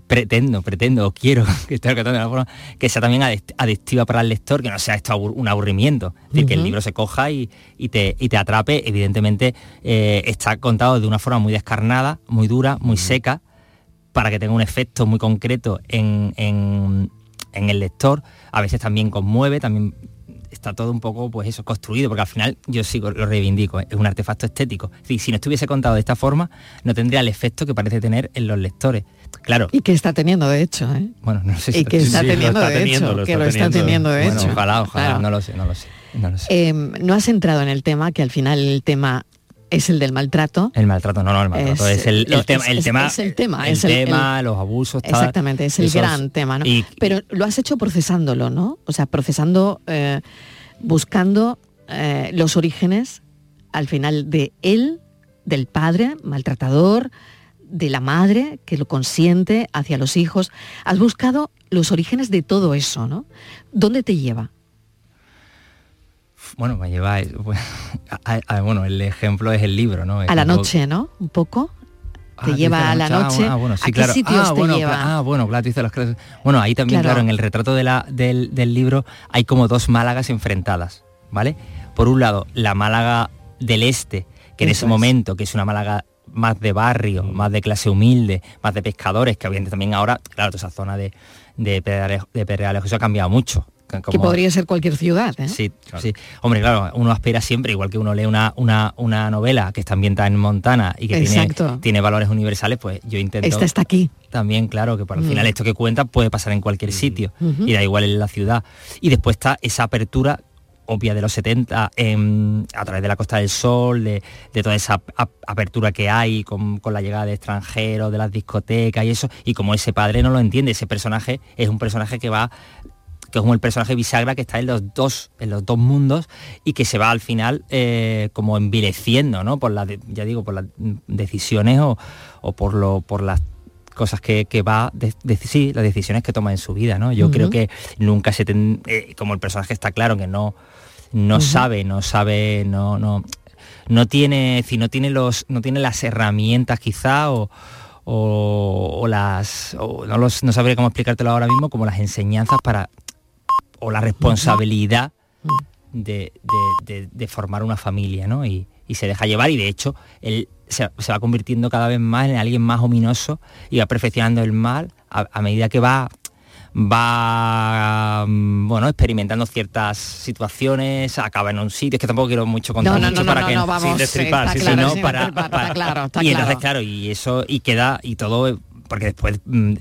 pretendo, pretendo, o quiero que esté de una forma que sea también adicti- adictiva para el lector, que no sea esto abur- un aburrimiento. Es decir, que el libro se coja y, y te, y te atrape. Evidentemente eh, está contado de una forma muy descarnada, muy dura, muy seca, para que tenga un efecto muy concreto en, en- en el lector. A veces también conmueve, también está todo un poco pues eso construido porque al final yo sí lo reivindico ¿eh? es un artefacto estético es decir, si no estuviese contado de esta forma no tendría el efecto que parece tener en los lectores claro y que está teniendo de hecho, ¿eh? bueno no sé Y que está teniendo está de teniendo, hecho, lo que lo está teniendo de Bueno, hecho. ojalá ojalá Claro. no lo sé no lo sé no lo sé Eh, no has entrado en el tema, que al final el tema es el del maltrato. el maltrato no no el maltrato es, Es- el, el tema es- el tema es el tema, el es el- tema los abusos tal, Exactamente, es el esos- gran tema, ¿no? y Pero lo has hecho procesándolo, ¿no? O sea, procesando, eh, buscando eh, los orígenes al final de él, del padre maltratador, de la madre que lo consiente hacia los hijos. Has buscado los orígenes de todo eso, ¿no? ¿Dónde te lleva? bueno me lleva a- a- bueno el ejemplo es el libro no Es A la poco- noche, ¿no? Un poco. Ah, Te lleva a la noche. Ah, bueno, ¿A sí, qué claro. sitios ah, te bueno, lleva? ah, bueno, claro, tú dices las clases. Bueno, ahí también, Claro. claro, en el retrato de la- del, del libro hay como dos Málagas enfrentadas, ¿vale? Por un lado, la Málaga del Este, que en Eso ese es. momento, que es una Málaga más de barrio, más de clase humilde, más de pescadores, que obviamente también ahora, claro, toda esa zona de, de, Pedrealejo, de Pedrealejo, eso ha cambiado mucho. Que podría ser cualquier ciudad, ¿eh? Sí, sí. Hombre, claro, uno aspira siempre, igual que uno lee una, una, una novela que está ambientada en Montana y que tiene, Exacto. tiene valores universales, pues yo intento Esta está aquí. también, claro, que para el Mm. final esto que cuenta puede pasar en cualquier sitio Ujú. y da igual en la ciudad. Y después está esa apertura obvia de los 70 en- a través de la Costa del Sol, de, toda esa ap- apertura que hay con, la llegada de extranjeros, de las discotecas y eso, y como ese padre no lo entiende, ese personaje es un personaje que va que es como el personaje bisagra que está en los dos, en los dos mundos y que se va al final eh, como envileciendo, ¿no? Por las, ya digo, por las decisiones o, o por lo, por las cosas que, que va, de, de- sí, las decisiones que toma en su vida, ¿no? Yo creo que nunca se ten- eh, como el personaje está claro que no, no sabe, no sabe, no, no, no tiene, si no tiene los, no tiene las herramientas quizá o, o, o las, o no, los, no sabría cómo explicártelo ahora mismo, como las enseñanzas para, o la responsabilidad de- de- de formar una familia, ¿no? Y, y se deja llevar y de hecho él se, se va convirtiendo cada vez más en alguien más ominoso y va perfeccionando el mal a, a medida que va va mm, bueno experimentando ciertas situaciones acaba en un sitio es que tampoco quiero mucho contar No, no, mucho no, para que no, vamos, sin destripar, sí, claro, para- destripar, está para- claro, está y entonces claro. claro y eso y queda y todo porque después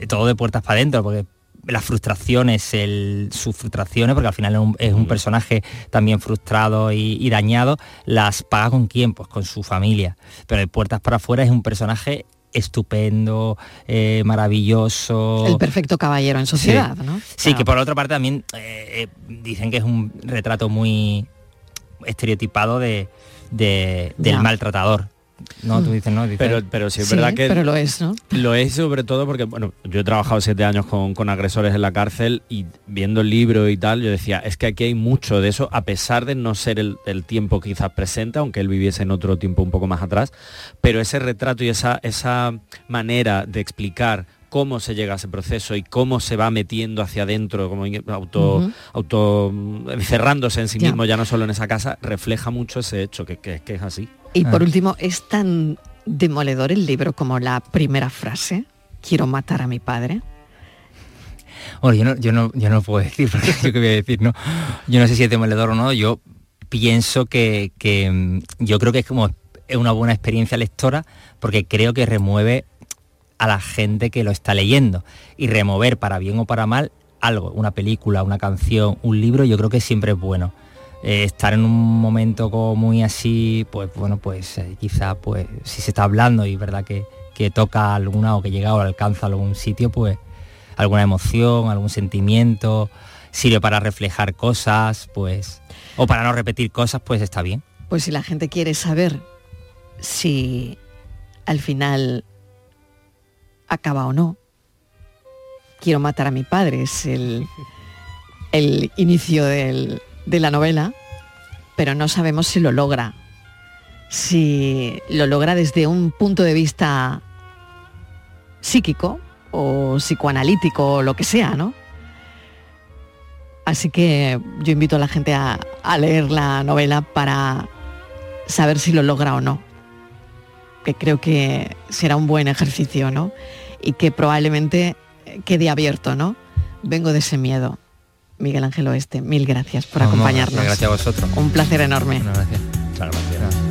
todo de puertas para adentro porque las frustraciones, el, sus frustraciones, porque al final es un, es un personaje también frustrado y, y dañado, las paga con quién, pues con su familia. Pero de puertas para afuera es un personaje estupendo, eh, maravilloso. El perfecto caballero en sociedad, Sí. ¿no? Sí, que por otra parte también eh, eh, dicen que es un retrato muy estereotipado de, de- del Ya. maltratador. No, tú dices, no, dices- Pero, pero sí es verdad que pero lo es, ¿no? Lo es sobre todo porque, bueno, yo he trabajado siete años con, con agresores en la cárcel y viendo el libro y tal, yo decía, es que aquí hay mucho de eso, a pesar de no ser el, el tiempo quizás presente, aunque él viviese en otro tiempo un poco más atrás, pero ese retrato y esa, esa manera de explicar cómo se llega a ese proceso y cómo se va metiendo hacia adentro, como auto, auto encerrándose en sí Ya. mismo, ya no solo en esa casa, refleja mucho ese hecho, que, que- que es así. Y por Ah. último, es tan demoledor el libro como la primera frase, quiero matar a mi padre. Bueno, yo no, yo no, yo no puedo decir, porque yo qué voy a decir, ¿no? Yo no sé si es demoledor o no, yo pienso que, que, mm, yo creo que es como es una buena experiencia lectora, porque creo que remueve a la gente que lo está leyendo. Y remover para bien o para mal algo, una película, una canción, un libro, yo creo que siempre es bueno. Eh, estar en un momento como muy así, pues bueno, pues eh, quizá pues si se está hablando y verdad que, que toca alguna o que llega o alcanza algún sitio, pues alguna emoción, algún sentimiento, sirve para reflejar cosas, pues, o para no repetir cosas, pues está bien. Pues si la gente quiere saber si al final acaba o no, quiero matar a mi padre, es el, el inicio del- de la novela, pero no sabemos si lo logra. Si lo logra desde un punto de vista psíquico o psicoanalítico o lo que sea, ¿no? Así que yo invito a la gente a, leer la novela para saber si lo logra o no. Que creo que será un buen ejercicio, ¿no? Y que probablemente quede abierto, ¿no? Vengo de ese miedo. Miguel Ángel Oeste, mil gracias por No, no, acompañarnos. gracias a vosotros. Un placer enorme. Bueno, gracias. Muchas gracias.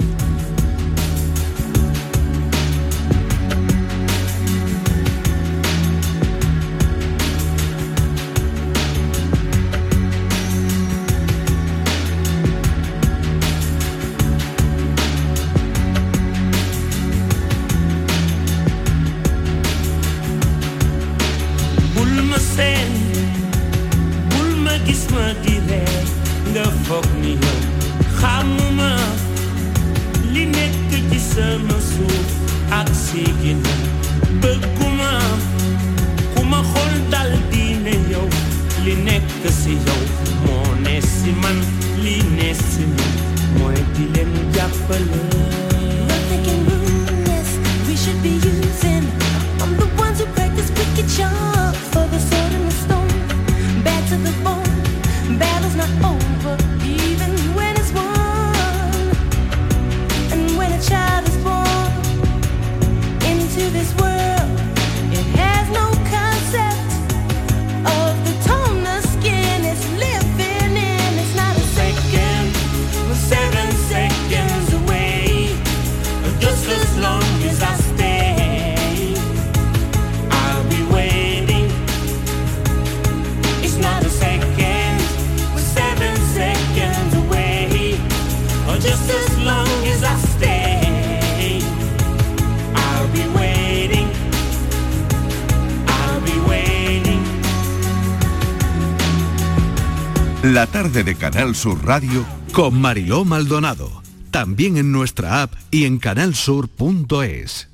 Tarde de Canal Sur Radio Con Mariló Maldonado. También en nuestra app y en canalsur.es.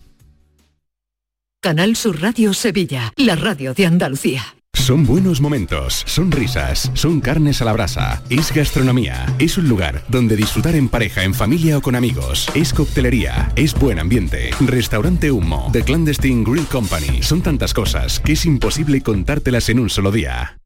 Canal Sur Radio Sevilla, la radio de Andalucía. Son buenos momentos, son risas, son carnes a la brasa, es gastronomía, es un lugar donde disfrutar en pareja, en familia o con amigos, es coctelería, es buen ambiente, restaurante humo, The Clandestine Grill Company, son tantas cosas que es imposible contártelas en un solo día.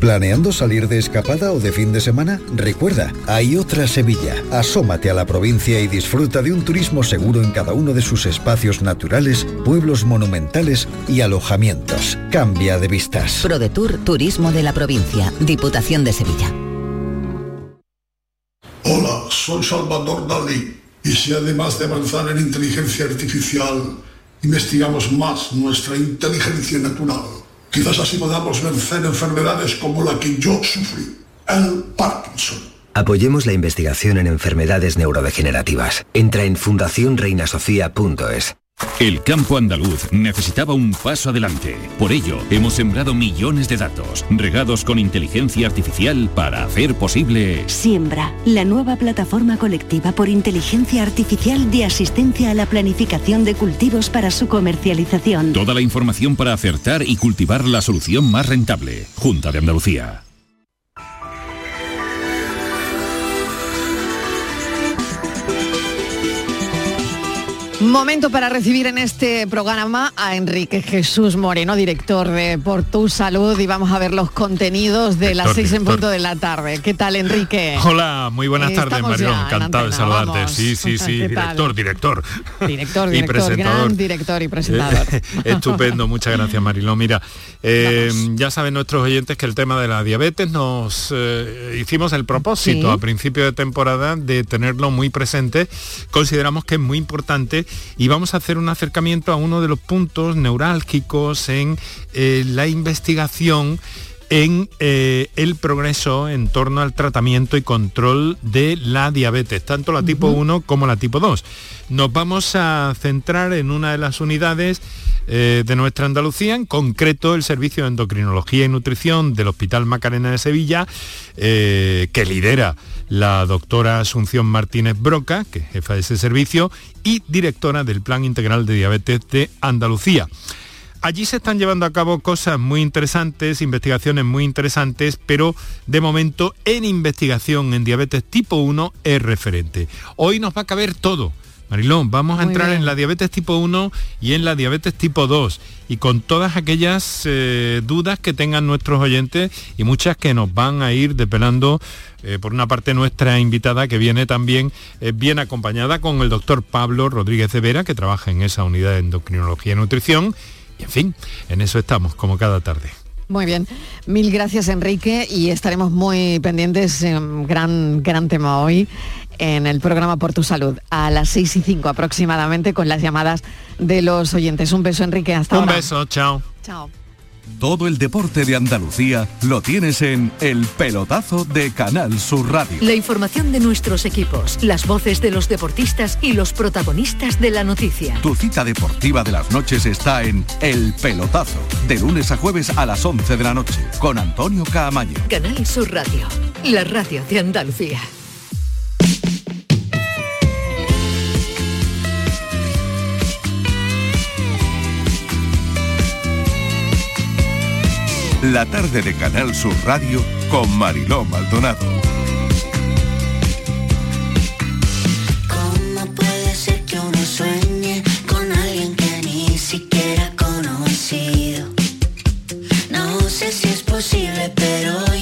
¿Planeando salir de escapada o de fin de semana? Recuerda, hay otra Sevilla. Asómate a la provincia y disfruta de un turismo seguro en cada uno de sus espacios naturales, pueblos monumentales y alojamientos. Cambia de vistas. ProDetour Turismo de la Provincia, Diputación de Sevilla. Hola, soy Salvador Dalí. Y si además de avanzar en inteligencia artificial, investigamos más nuestra inteligencia natural, quizás así podamos vencer enfermedades como la que yo sufrí, el Parkinson. Apoyemos la investigación en enfermedades neurodegenerativas. Entra en fundacionreinasofía.es. El campo andaluz necesitaba un paso adelante. Por ello, hemos sembrado millones de datos, regados con inteligencia artificial para hacer posible... Siembra, la nueva plataforma colectiva por inteligencia artificial de asistencia a la planificación de cultivos para su comercialización. Toda la información para acertar y cultivar la solución más rentable. Junta de Andalucía. Momento para recibir en este programa a Enrique Jesús Moreno, director de Por Tu Salud, y vamos a ver los contenidos de las seis en punto de la tarde. ¿Qué tal, Enrique? Hola, muy buenas Eh, tardes, en Encantado de saludarte. vamos. Sí, sí, sí, director, director. Director, Y presentador. gran director y presentador. Estupendo, muchas gracias Mariló. Mira, eh, ya saben nuestros oyentes que el tema de la diabetes nos eh, hicimos el propósito Sí. a principio de temporada de tenerlo muy presente. Consideramos que es muy importante y vamos a hacer un acercamiento a uno de los puntos neurálgicos en eh, la investigación en eh, el progreso en torno al tratamiento y control de la diabetes, tanto la tipo 1 como la tipo 2. Nos vamos a centrar en una de las unidades eh, de nuestra Andalucía, en concreto el Servicio de Endocrinología y Nutrición del Hospital Macarena de Sevilla, eh, que lidera la doctora Asunción Martínez Broca, que es jefa de ese servicio, y directora del Plan Integral de Diabetes de Andalucía. Allí se están llevando a cabo cosas muy interesantes, investigaciones muy interesantes, pero de momento en investigación en diabetes tipo 1 es referente. Hoy nos va a caber todo. Marilón, vamos a Muy entrar bien. en la diabetes tipo 1 y en la diabetes tipo 2 y con todas aquellas eh, dudas que tengan nuestros oyentes y muchas que nos van a ir depelando eh, por una parte nuestra invitada que viene también eh, bien acompañada con el doctor Pablo Rodríguez de Vera que trabaja en esa unidad de endocrinología y nutrición y en fin, en eso estamos como cada tarde. Muy bien, mil gracias Enrique y estaremos muy pendientes, eh, gran, gran tema hoy en el programa Por Tu Salud, a las 6 y 5 aproximadamente con las llamadas de los oyentes. Un beso Enrique, hasta Un ahora. beso, chao. Chao. Todo el deporte de Andalucía lo tienes en El Pelotazo de Canal Sur Radio. La información de nuestros equipos, las voces de los deportistas y los protagonistas de la noticia. Tu cita deportiva de las noches está en El Pelotazo, de lunes a jueves a las 11 de la noche, con Antonio Caamaño. Canal Sur Radio, la radio de Andalucía. La tarde de Canal Sur Radio con Mariló Maldonado. ¿Cómo puede ser que uno sueñe con alguien que ni siquiera ha conocido? No sé si es posible, pero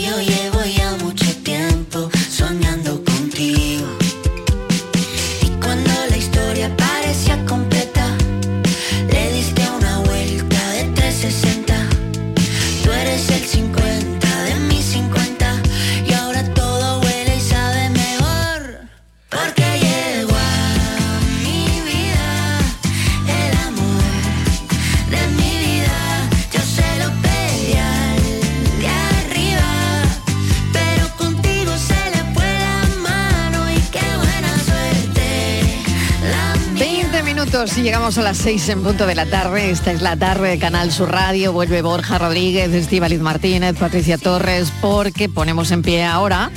minutos y llegamos a las 6 en punto de la tarde. Esta es la tarde de Canal Sur Radio. Vuelve Borja Rodríguez, Estíbaliz Martínez, Patricia Torres, porque ponemos en pie ahora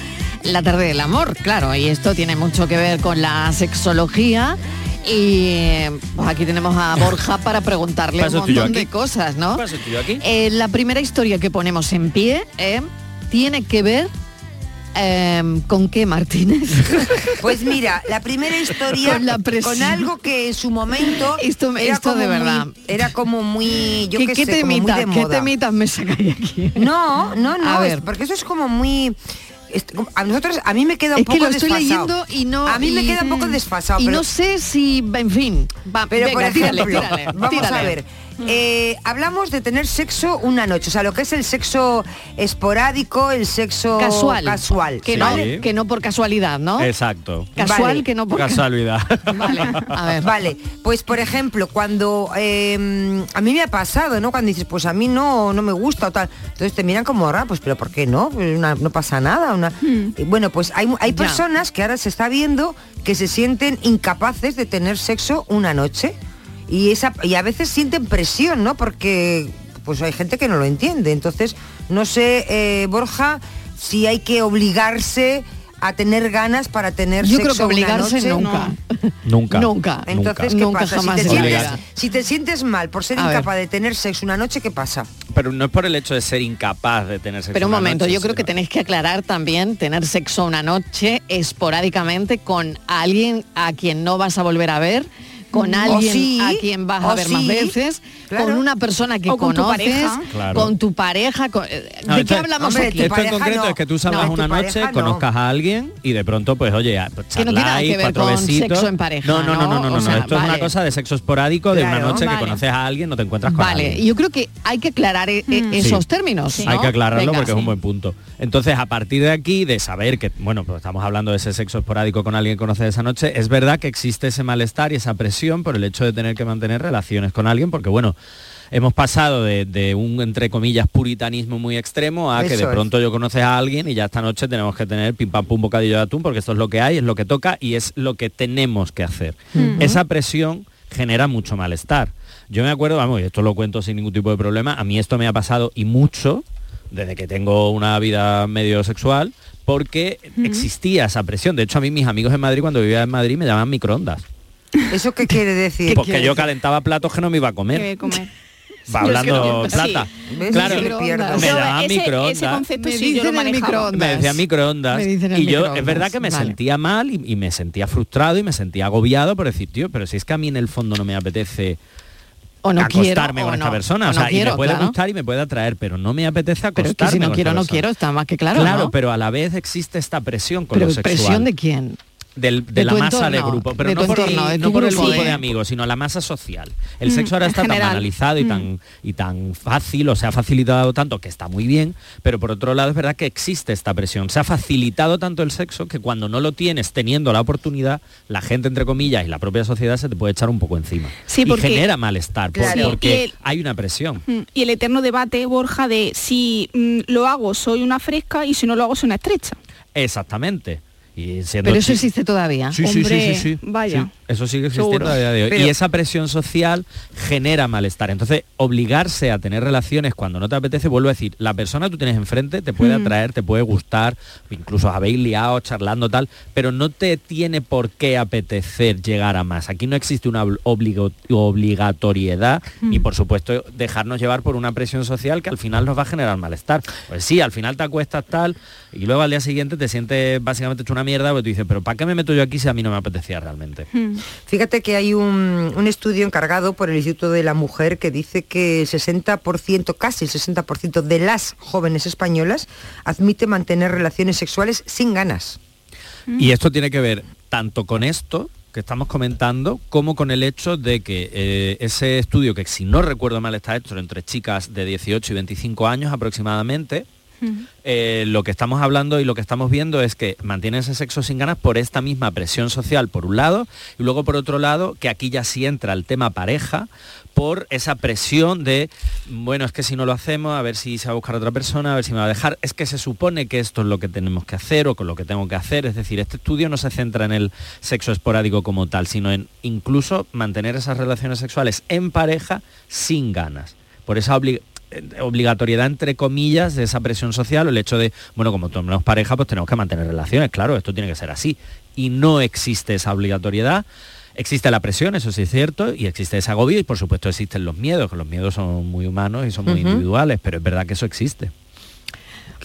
la tarde del amor, claro. Y esto tiene mucho que ver con la sexología. Y pues aquí tenemos a Borja para preguntarle un montón de cosas, ¿no? Aquí. Eh, la primera historia que ponemos en pie eh, tiene que ver eh, con qué, Martínez. Pues mira, la primera historia Con la con algo que en su momento Esto- era esto de como muy- verdad. era como muy yo ¿Qué, qué qué sé, como muy qué moda. temitas me sacáis aquí? No, no, no, A es- ver. porque eso es como muy a nosotros a mí me queda un Es que poco lo estoy desfasado. leyendo y no a mí me y- queda un poco desfasado y pero, no sé si en fin va, pero venga, por ejemplo tírale, tírale, vamos tírale. a ver eh, hablamos de tener sexo una noche o sea lo que es el sexo esporádico el sexo casual casual que Sí. no que no por casualidad no Exacto. casual Vale. que no por Casualidad. vale a ver Vale, pues por ejemplo, cuando eh, a mí me ha pasado, ¿no? Cuando dices, pues a mí no, no me gusta o tal, entonces te miran como raro, pues pero ¿por qué no? Pues una- no pasa nada. Una... Y Bueno, pues hay, hay Ya. personas que ahora se está viendo que se sienten incapaces de tener sexo una noche y, esa, y a veces sienten presión, ¿no? Porque pues hay gente que no lo entiende. Entonces, no sé, eh, Borja, si hay que obligarse a tener ganas para tener yo sexo creo que una obligarse noche. nunca Nunca. nunca Entonces, ¿qué Nunca pasa? jamás si, te sientes, vida. si te sientes mal por ser A ver. incapaz de tener sexo una noche, ¿qué pasa? Pero no es por el hecho de ser incapaz de tener sexo. pero un una momento, noche, yo creo que tenéis que aclarar también tener sexo una noche esporádicamente con alguien a quien no vas a volver a ver, con O alguien sí, a quien vas a ver más veces, claro. con una persona que O con tu conoces, pareja. Claro. con tu pareja. con- ¿De No, qué esto- hablamos hombre, aquí? tu Esto en concreto no. es que tú salgas No, tu una noche, pareja no. conozcas a alguien y de pronto, pues oye, ya, pues Que charláis, cuatro con besitos. sexo en pareja, No, no, no, no, ¿no? O sea, Esto es una cosa de sexo esporádico de una noche vale. que conoces a alguien, no te encuentras con Vale, alguien. y yo creo que hay que aclarar e- e- Mm. esos Sí. términos. ¿no? Hay que aclararlo Venga, porque es un buen punto. Entonces, a partir de aquí, de saber que, bueno, pues estamos hablando de ese sexo esporádico con alguien que conoces esa noche, es verdad que existe ese malestar y esa presión por el hecho de tener que mantener relaciones con alguien, porque bueno, hemos pasado de, de un, entre comillas, puritanismo muy extremo a que de es. pronto yo conoces a alguien y ya esta noche tenemos que tener pim pam pum bocadillo de atún, porque esto es lo que hay, es lo que toca y es lo que tenemos que hacer. Esa presión genera mucho malestar. Yo me acuerdo, vamos, y esto lo cuento sin ningún tipo de problema, a mí esto me ha pasado y mucho desde que tengo una vida medio sexual, porque existía esa presión. De hecho, a mí mis amigos en Madrid, cuando vivía en Madrid, me llamaban microondas. ¿Eso qué quiere decir? Porque yo calentaba platos que no me iba a comer. que comer. Va hablando Sí. plata. Claro, me ese, microondas. ese concepto Me sí yo lo dicen el manejaba. microondas. Me decía microondas. Me dicen el y yo, microondas, es verdad que me vale. sentía mal y, y me sentía frustrado y me sentía agobiado por decir, tío, pero si es que a mí en el fondo no me apetece O no quiero, acostarme o con esta no, persona. o O no sea, y me puede claro. gustar y me puede atraer, pero no me apetece acostarme Pero es que si no quiero, no persona. quiero, está más que claro, Claro, ¿no? pero a la vez existe esta presión con Pero lo sexual. presión de quién? Del- de, de la masa de grupo, pero de no, por, entorno, el, de no tu por el grupo de- de amigos, sino la masa social. El Mm, sexo ahora está tan banalizado y, Mm. tan, y tan fácil, o se ha facilitado tanto, que está muy bien, pero por otro lado es verdad que existe esta presión. Se ha facilitado tanto el sexo que cuando no lo tienes teniendo la oportunidad, la gente, entre comillas, y la propia sociedad se te puede echar un poco encima. Sí, y porque- genera malestar, Claro. porque y el- hay una presión. Mm, Y el eterno debate, Borja, de si mm, lo hago soy una fresca y si no lo hago soy una estrecha. Exactamente. Y siendo Pero eso existe todavía. Sí, sí, sí, Hombre, sí, sí. vaya. Eso sigue existiendo Seguro. a día de hoy. Pero- y esa presión social genera malestar. Entonces, obligarse a tener relaciones cuando no te apetece, vuelvo a decir, la persona que tú tienes enfrente te puede Mm. atraer, te puede gustar, incluso habéis liado charlando tal, pero no te tiene por qué apetecer llegar a más. Aquí no existe una obli- obligo- obligatoriedad Mm. ni por supuesto dejarnos llevar por una presión social que al final nos va a generar malestar. Pues sí, al final te acuestas tal y luego al día siguiente te sientes básicamente hecho una mierda porque tú dices, pero ¿para qué me meto yo aquí si a mí no me apetecía realmente? Fíjate que hay un, estudio encargado por el Instituto de la Mujer que dice que el 60%, casi el 60% de las jóvenes españolas admite mantener relaciones sexuales sin ganas. Y esto tiene que ver tanto con esto que estamos comentando como con el hecho de que eh, ese estudio que si no recuerdo mal está hecho entre chicas de 18 y 25 años aproximadamente eh, lo que estamos hablando y lo que estamos viendo es que mantienen ese sexo sin ganas por esta misma presión social, por un lado, y luego por otro lado, que aquí ya sí entra el tema pareja, por esa presión de, bueno, es que si no lo hacemos, a ver si se va a buscar otra persona, a ver si me va a dejar, es que se supone que esto es lo que tenemos que hacer o con lo que tengo que hacer, es decir, este estudio no se centra en el sexo esporádico como tal, sino en incluso mantener esas relaciones sexuales en pareja sin ganas. Por esa obligatoriedad entre comillas de esa presión social o el hecho de bueno como tenemos pareja pues tenemos que mantener relaciones claro esto tiene que ser así. Y no existe esa obligatoriedad existe la presión eso sí es cierto y existe ese agobio y por supuesto existen los miedos que los miedos son muy humanos y son muy individuales pero es verdad que eso existe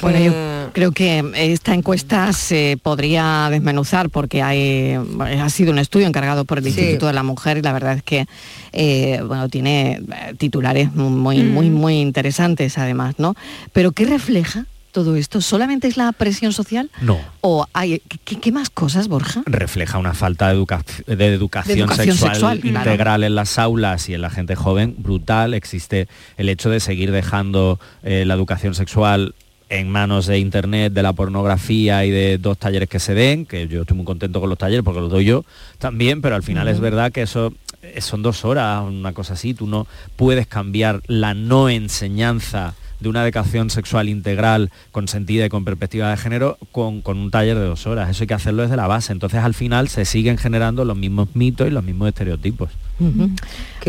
Bueno, yo creo que esta encuesta se podría desmenuzar porque hay, ha sido un estudio encargado por el Sí. Instituto de la Mujer y la verdad es que eh, bueno, tiene eh, titulares muy, muy, muy interesantes además, ¿no? Pero ¿qué refleja todo esto? ¿Solamente es la presión social? no ¿O hay qué, qué más cosas, Borja? refleja una falta de, educa- de educación, De educación sexual, sexual, claro. integral en las aulas y en la gente joven brutal. Existe el hecho de seguir dejando eh, la educación sexual en manos de internet, de la pornografía y de dos talleres que se den, que yo estoy muy contento con los talleres porque los doy yo también, pero al final es verdad que eso eh, son dos horas, una cosa así, tú no puedes cambiar la no enseñanza de una educación sexual integral, consentida y con perspectiva de género, con, con un taller de dos horas. Eso hay que hacerlo desde la base. Entonces al final se siguen generando los mismos mitos y los mismos estereotipos.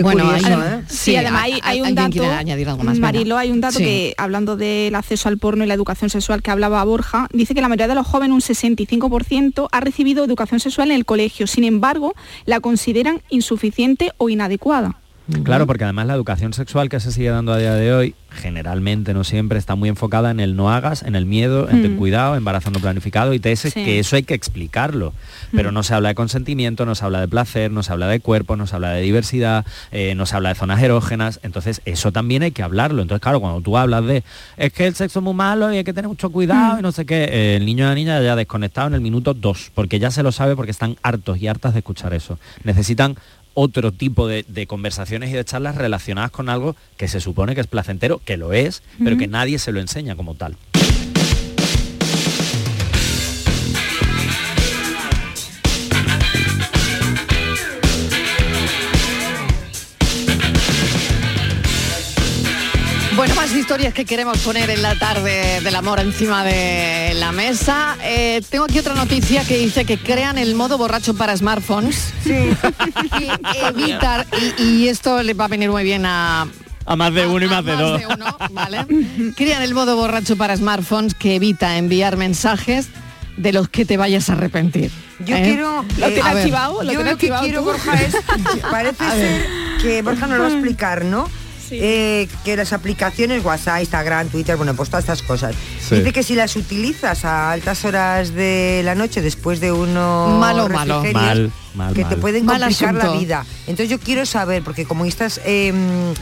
bueno, curioso, hay- ¿eh? Sí, además hay, hay un dato, añadir algo más. Marilo, hay un dato Sí. que, hablando del acceso al porno y la educación sexual que hablaba Borja, dice que la mayoría de los jóvenes, un 65%, ha recibido educación sexual en el colegio. Sin embargo, la consideran insuficiente o inadecuada. Claro, porque además la educación sexual que se sigue dando a día de hoy, generalmente, no siempre, está muy enfocada en el no hagas, en el miedo, en ten Mm. cuidado, embarazo no planificado, y te Sí. que eso hay que explicarlo. Pero no se habla de consentimiento, no se habla de placer, no se habla de cuerpo, no se habla de diversidad, eh, no se habla de zonas erógenas, entonces eso también hay que hablarlo. Entonces, claro, cuando tú hablas de es que el sexo es muy malo y hay que tener mucho cuidado y no sé qué, eh, el niño o la niña ya desconectado en el minuto dos, porque ya se lo sabe porque están hartos y hartas de escuchar eso. Necesitan otro tipo de, de conversaciones y de charlas relacionadas con algo que se supone que es placentero, que lo es, pero que nadie se lo enseña como tal. Historias que queremos poner en la tarde del amor encima de la mesa. Eh, tengo aquí otra noticia que dice que crean el modo borracho para smartphones. y evitar, y, y esto le va a venir muy bien a, A más de uno y más de dos. ¿vale? Crean el modo borracho para smartphones que evita enviar mensajes de los que te vayas a arrepentir. Yo ¿eh? quiero... ¿Lo eh, activado? ¿Lo yo lo que quiero, tú? Borja, es... Parece ser que Borja nos lo va a explicar, ¿no? Eh, que las aplicaciones WhatsApp, Instagram, Twitter, bueno, pues todas estas cosas. Sí. Dice que si las utilizas a altas horas de la noche después de uno Malo, malo. Mal, mal, que te pueden complicar la vida. Entonces yo quiero saber, porque como estás em,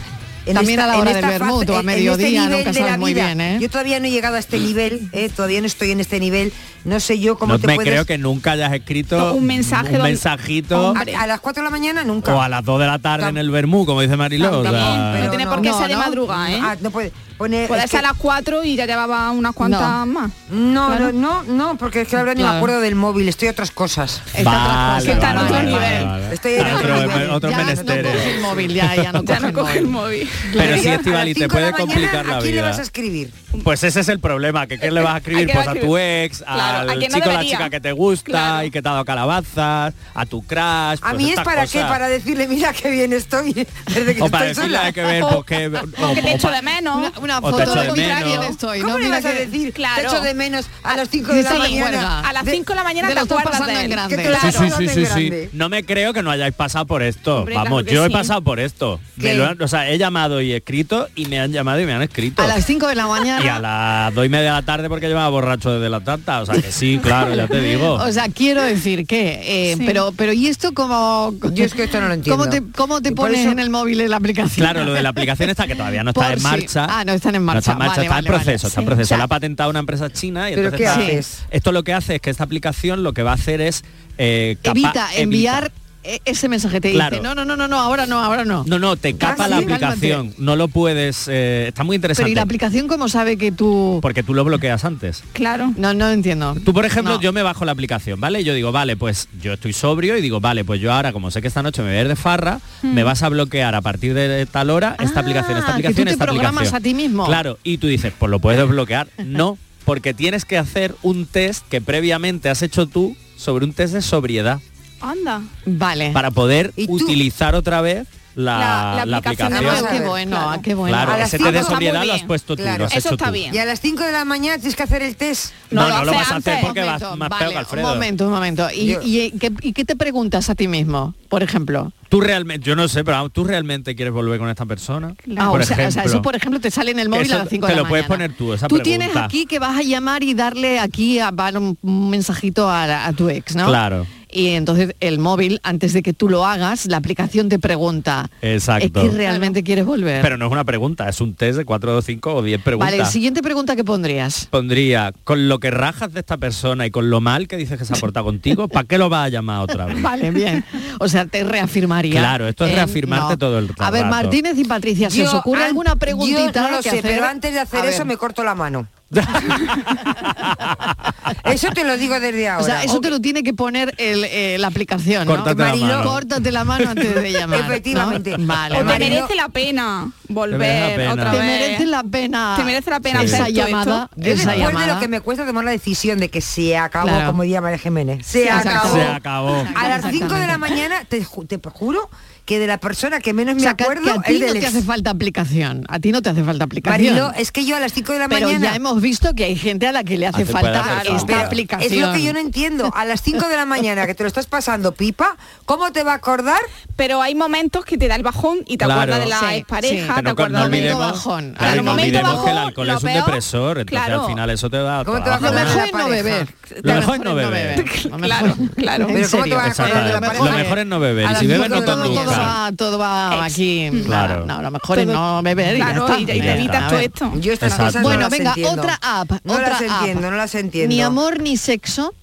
en También a la hora del esta vermut o a este mediodía, nivel nunca de la sabes muy vida, bien, ¿eh? Yo todavía no he llegado a este nivel, ¿eh? todavía no estoy en este nivel. No sé yo cómo no te me puedes... creo que nunca hayas escrito Un mensaje un mensajito A, a las 4 de la mañana nunca. o a las 2 de la tarde en el Bermú, como dice Mariló. o sea- no tiene por qué no, ser de no. madrugada, ¿eh? Ah, no puede poner... Puede ser que- a las 4 y ya llevaba unas cuantas más. No, Claro. no, no, no, porque es que ahora ni me Claro. acuerdo del móvil, estoy a otras cosas. Vale, está en otro vale, nivel. Estoy en Otro- otro nivel. otros Ya no coge el móvil, ya, ya no Ya coge el móvil. Pero las Estivali, te puede complicar la ¿A quién le vida. vas a escribir? Pues ese es el problema, que ¿qué le vas a escribir? quién Pues a a tu ex, Claro, al no chico o la chica que te gusta y que te ha dado calabazas, a tu crush. A pues mí es para qué, cosas. para decirle, mira qué bien estoy, desde que O para estoy decirle sola. hay que ver, pues que... o- Que te echo de menos. Una, una foto de quién estoy, ¿Cómo ¿no? le vas a decir? Claro. Te echo de menos a las 5 de la Sí, mañana. A las De- 5 de la mañana de te acuerdas pasando de en él. Sí, sí, sí, sí. No me creo que no hayáis pasado por esto. Vamos, yo he pasado por esto. Me ¿Qué? lo han- o sea, he llamado y escrito y me han llamado y me han escrito. A las 5 de la mañana. Y a las dos y media de la tarde porque llevaba borracho desde la tanta. O sea que sí, claro, ya te digo. O sea, quiero decir que, eh, Sí. pero, pero ¿y esto cómo? Yo es que esto no lo entiendo. ¿Cómo te, cómo pones eso- en el móvil en la aplicación? Claro, lo de la aplicación está que todavía no está Por en marcha. Ah, no están en No está marcha. en marcha, Vale, está vale, en proceso, vale. está en proceso. La ha patentado una empresa china y ¿Pero entonces qué está- haces? esto lo que hace es que esta aplicación lo que va a hacer es eh, capa- Evita enviar ese mensaje, te Claro. dice, no, no, no, no, no, ahora no, ahora no. No, no, te capa Ah, la sí, cálmate. aplicación. No lo puedes. eh, está muy Pero interesante. ¿y la aplicación cómo sabe que tú...? Porque tú lo bloqueas antes. Claro. No, no entiendo. Tú, por ejemplo, No. yo me bajo la aplicación, ¿vale? Yo digo, vale, pues yo estoy sobrio y digo, vale, pues yo ahora, como sé que esta noche me voy a ir de farra, Hmm. me vas a bloquear a partir de tal hora esta aplicación, esta Ah, que tú aplicación, te esta programas aplicación. a ti mismo. Claro, y tú dices, pues lo puedes desbloquear. No, porque tienes que hacer un test que previamente has hecho tú sobre un test de sobriedad Anda. Vale. para poder utilizar otra vez la, La- la la aplicación. aplicación. Ah, qué bueno, ah, qué bueno. Claro, A ese test de sobriedad lo has puesto tú, Claro. lo has Eso está tú. bien. Y a las 5 de la mañana tienes que hacer el test. No, No no, lo lo hace vas a hacer antes. porque vas Momento, más vale, peor que Alfredo. Un momento, un momento. ¿Y, y, ¿qué, y qué te preguntas a ti mismo, por ejemplo? Tú realmente, yo no sé, pero tú realmente quieres volver con esta persona. Ah, Por o, sea, o sea, ejemplo. eso por ejemplo te sale en el móvil Eso a las 5 te de la lo puedes mañana. poner tú, esa Tú pregunta. tienes aquí que vas a llamar y darle aquí a, un, un mensajito a, a tu ex, ¿no? Claro. Y entonces el móvil, antes de que tú lo hagas, la aplicación te pregunta, Exacto. ¿es que realmente quieres volver? Pero no es una pregunta, es un test de 4 5 o 10 preguntas. vale, siguiente pregunta que pondrías. Pondría, con lo que rajas de esta persona y con lo mal que dices que se ha portado contigo, ¿para qué lo vas a llamar otra vez? Vale, bien. O sea, te reafirmaría. Claro, esto es en- reafirmarte todo el A ver. Martínez y Patricia, ¿se os ocurre an- alguna preguntita? Yo no lo que sé, hacer? pero antes de hacer A eso ver. me corto la mano. eso te lo digo desde ahora. O sea, eso te lo tiene que poner el, eh, la aplicación, ¿no? Córtate la Mariló, mano. Córtate la mano antes de llamar. ¿no? Efectivamente. Vale, O te vale. merece la pena Te volver merece la pena. otra Te vez. merece la pena. Te merece la pena Sí. hacer esa llamada. esto. Yo esa después de lo que me cuesta tomar la decisión de que se acabó, Claro. como diría María Jiménez, se, Se acabó. Se acabó. A las 5 de la mañana, te, ju- te juro que de la persona que menos O me sea, que, acuerdo que a ti es no del te ex. hace falta aplicación. A ti no te hace falta aplicación. Marilo, es que yo a las 5 de la pero mañana... ya hemos visto que hay gente a la que le hace Hace- puede falta esta. Pero aplicación. Es lo que yo no entiendo. A las 5 de la mañana que te lo estás pasando pipa, ¿cómo te va a acordar? Pero hay momentos que te da el bajón y te Claro. acuerdas de la Sí, expareja, sí. te no, acuerdas no de momento olvidemos, bajón. claro, no momento olvidemos bajón, que el alcohol es un peor, depresor, entonces claro. al final eso te da ¿Cómo te va a acordar Lo mejor es no beber. Lo mejor es no beber. Claro, claro. Pero ¿cómo te vas a acordar de la pareja? Lo mejor es no beber. Si bebes no conduzcas. Va, todo va aquí. Claro. No, lo mejor es no beber y ya y, está. y te evitas todo esto. Yo estas Exacto. cosas no Bueno, venga, entiendo. otra app. No otra las app. entiendo, no las entiendo. Ni amor ni sexo.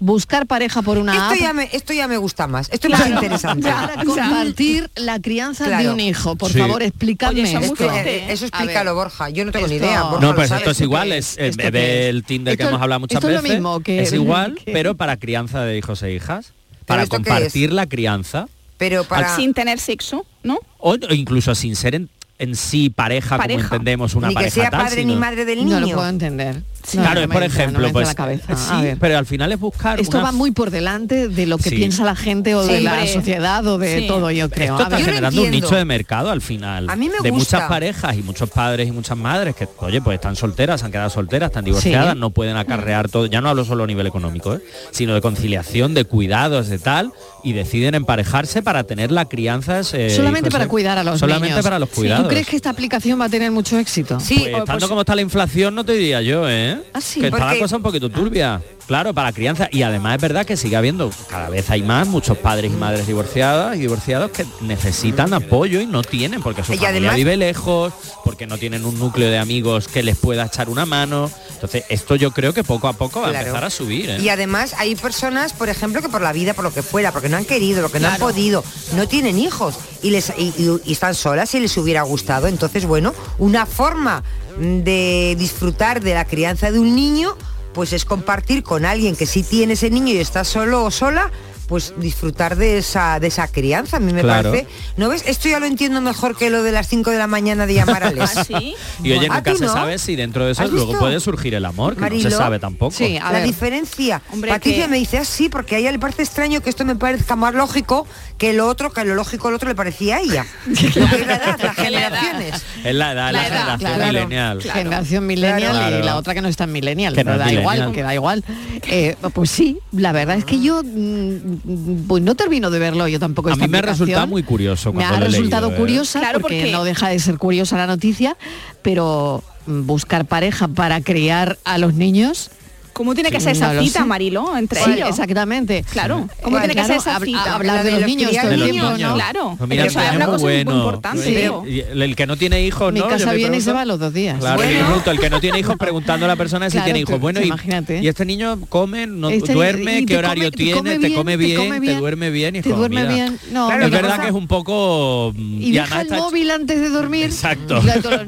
Buscar pareja por una Esto app. ya, me, esto ya me gusta más. Esto es más interesante. Para compartir la crianza de un hijo. Por Sí. favor, explícame Oye, eso esto. Eh, ¿eh? eso explícalo. Borja. Yo no tengo ni idea. Borja No, pues sabe. esto es ¿Esto igual, es es? el ¿Esto qué bebé, es? el Tinder que hemos hablado muchas esto es lo veces. mismo que- es igual, que- pero para crianza de hijos e hijas. Para compartir la crianza. Pero para... Sin tener sexo, ¿no? O incluso sin ser en, en sí pareja, Pareja. como entendemos una ni que pareja sea tal, padre sino- ni madre del No lo niño. puedo entender. Claro, no es por ejemplo, pues la cabeza. Sí, ver. pero al final es buscar Esto una va muy por delante de lo que Sí. piensa la gente o de la sociedad o de Sí. todo, yo creo. Esto A está no generando un nicho de mercado al final. A mí me de gusta. muchas parejas y muchos padres y muchas madres que, oye, pues están solteras, han quedado solteras, están divorciadas, Sí. no pueden acarrear todo. Ya no hablo solo a nivel económico, ¿eh? sino de conciliación, de cuidados, de tal, y deciden emparejarse para tener la crianza. ese Solamente para cuidar a los Solamente niños. para los Sí. cuidados. ¿Tú crees que esta aplicación va a tener mucho éxito? Sí, Pues, o- estando pues- como está la inflación, no te diría yo, ¿eh? Ah, sí. Que está la Porque- cosa un poquito turbia. Claro, para la crianza. Y además es verdad que sigue habiendo, cada vez hay más, muchos padres y madres divorciadas y divorciados que necesitan apoyo y no tienen, porque su Y familia además- vive lejos, porque no tienen un núcleo de amigos que les pueda echar una mano. Entonces, esto yo creo que poco a poco va a Claro. empezar a subir. ¿eh? Y además hay personas, por ejemplo, que por la vida, por lo que fuera, porque no han querido, lo que no han podido, no tienen hijos y les y, y- y están solas y les hubiera gustado. Entonces, bueno, una forma de disfrutar de la crianza de un niño, pues es compartir con alguien que sí tiene ese niño y está solo o sola, pues disfrutar de esa de esa crianza. A mí me Claro. parece. ¿No ves? Esto ya lo entiendo mejor que lo de las 5 de la mañana de llamar a Les. ¿Ah, sí? Y oye, ¿Ah, nunca tú se no? sabe si dentro de eso ¿Has luego visto? puede surgir el amor, que no Marilo? se sabe tampoco. Sí, a la ver. diferencia. Hombre, Patricia que- me dice así, porque a ella le parece extraño que esto me parezca más lógico que lo otro, que lo lógico lo otro le parecía a ella. Lo que es la edad, las Que la edad. generaciones. Es la edad, la, La edad, generación claro. millennial. Generación millennial Claro. y la otra que no está en millennial, Que no pero es da millennial. igual, que da igual. Eh, pues sí, la verdad es que yo mm, pues no termino de verlo yo tampoco. A esta mí me ha resultado muy curioso Me cuando ha lo he resultado leído, ¿eh? curiosa Claro, porque, porque- no deja de ser curiosa la noticia, pero buscar pareja para criar a los niños ¿Cómo tiene que ser esa No cita. Marilo, entre ellos? Exactamente. Claro, ¿cómo tiene que ser esa hab- cita? hablar de La los niños todo el crianza. tiempo, ¿no? Claro. Mira, Eso el es una cosa muy bueno. importante, Sí. el, que no tiene hijos, Mi casa viene y se va los dos días. Claro, me pregunto, el que no tiene hijos preguntando a la persona si Claro, tiene hijos. Bueno, y, imagínate. y este niño come, no Este- duerme, y qué horario tiene, come te bien, come te bien, te bien, duerme bien. te duerme bien. No, es verdad que es un poco... mm, Y deja el móvil antes de dormir. Exacto.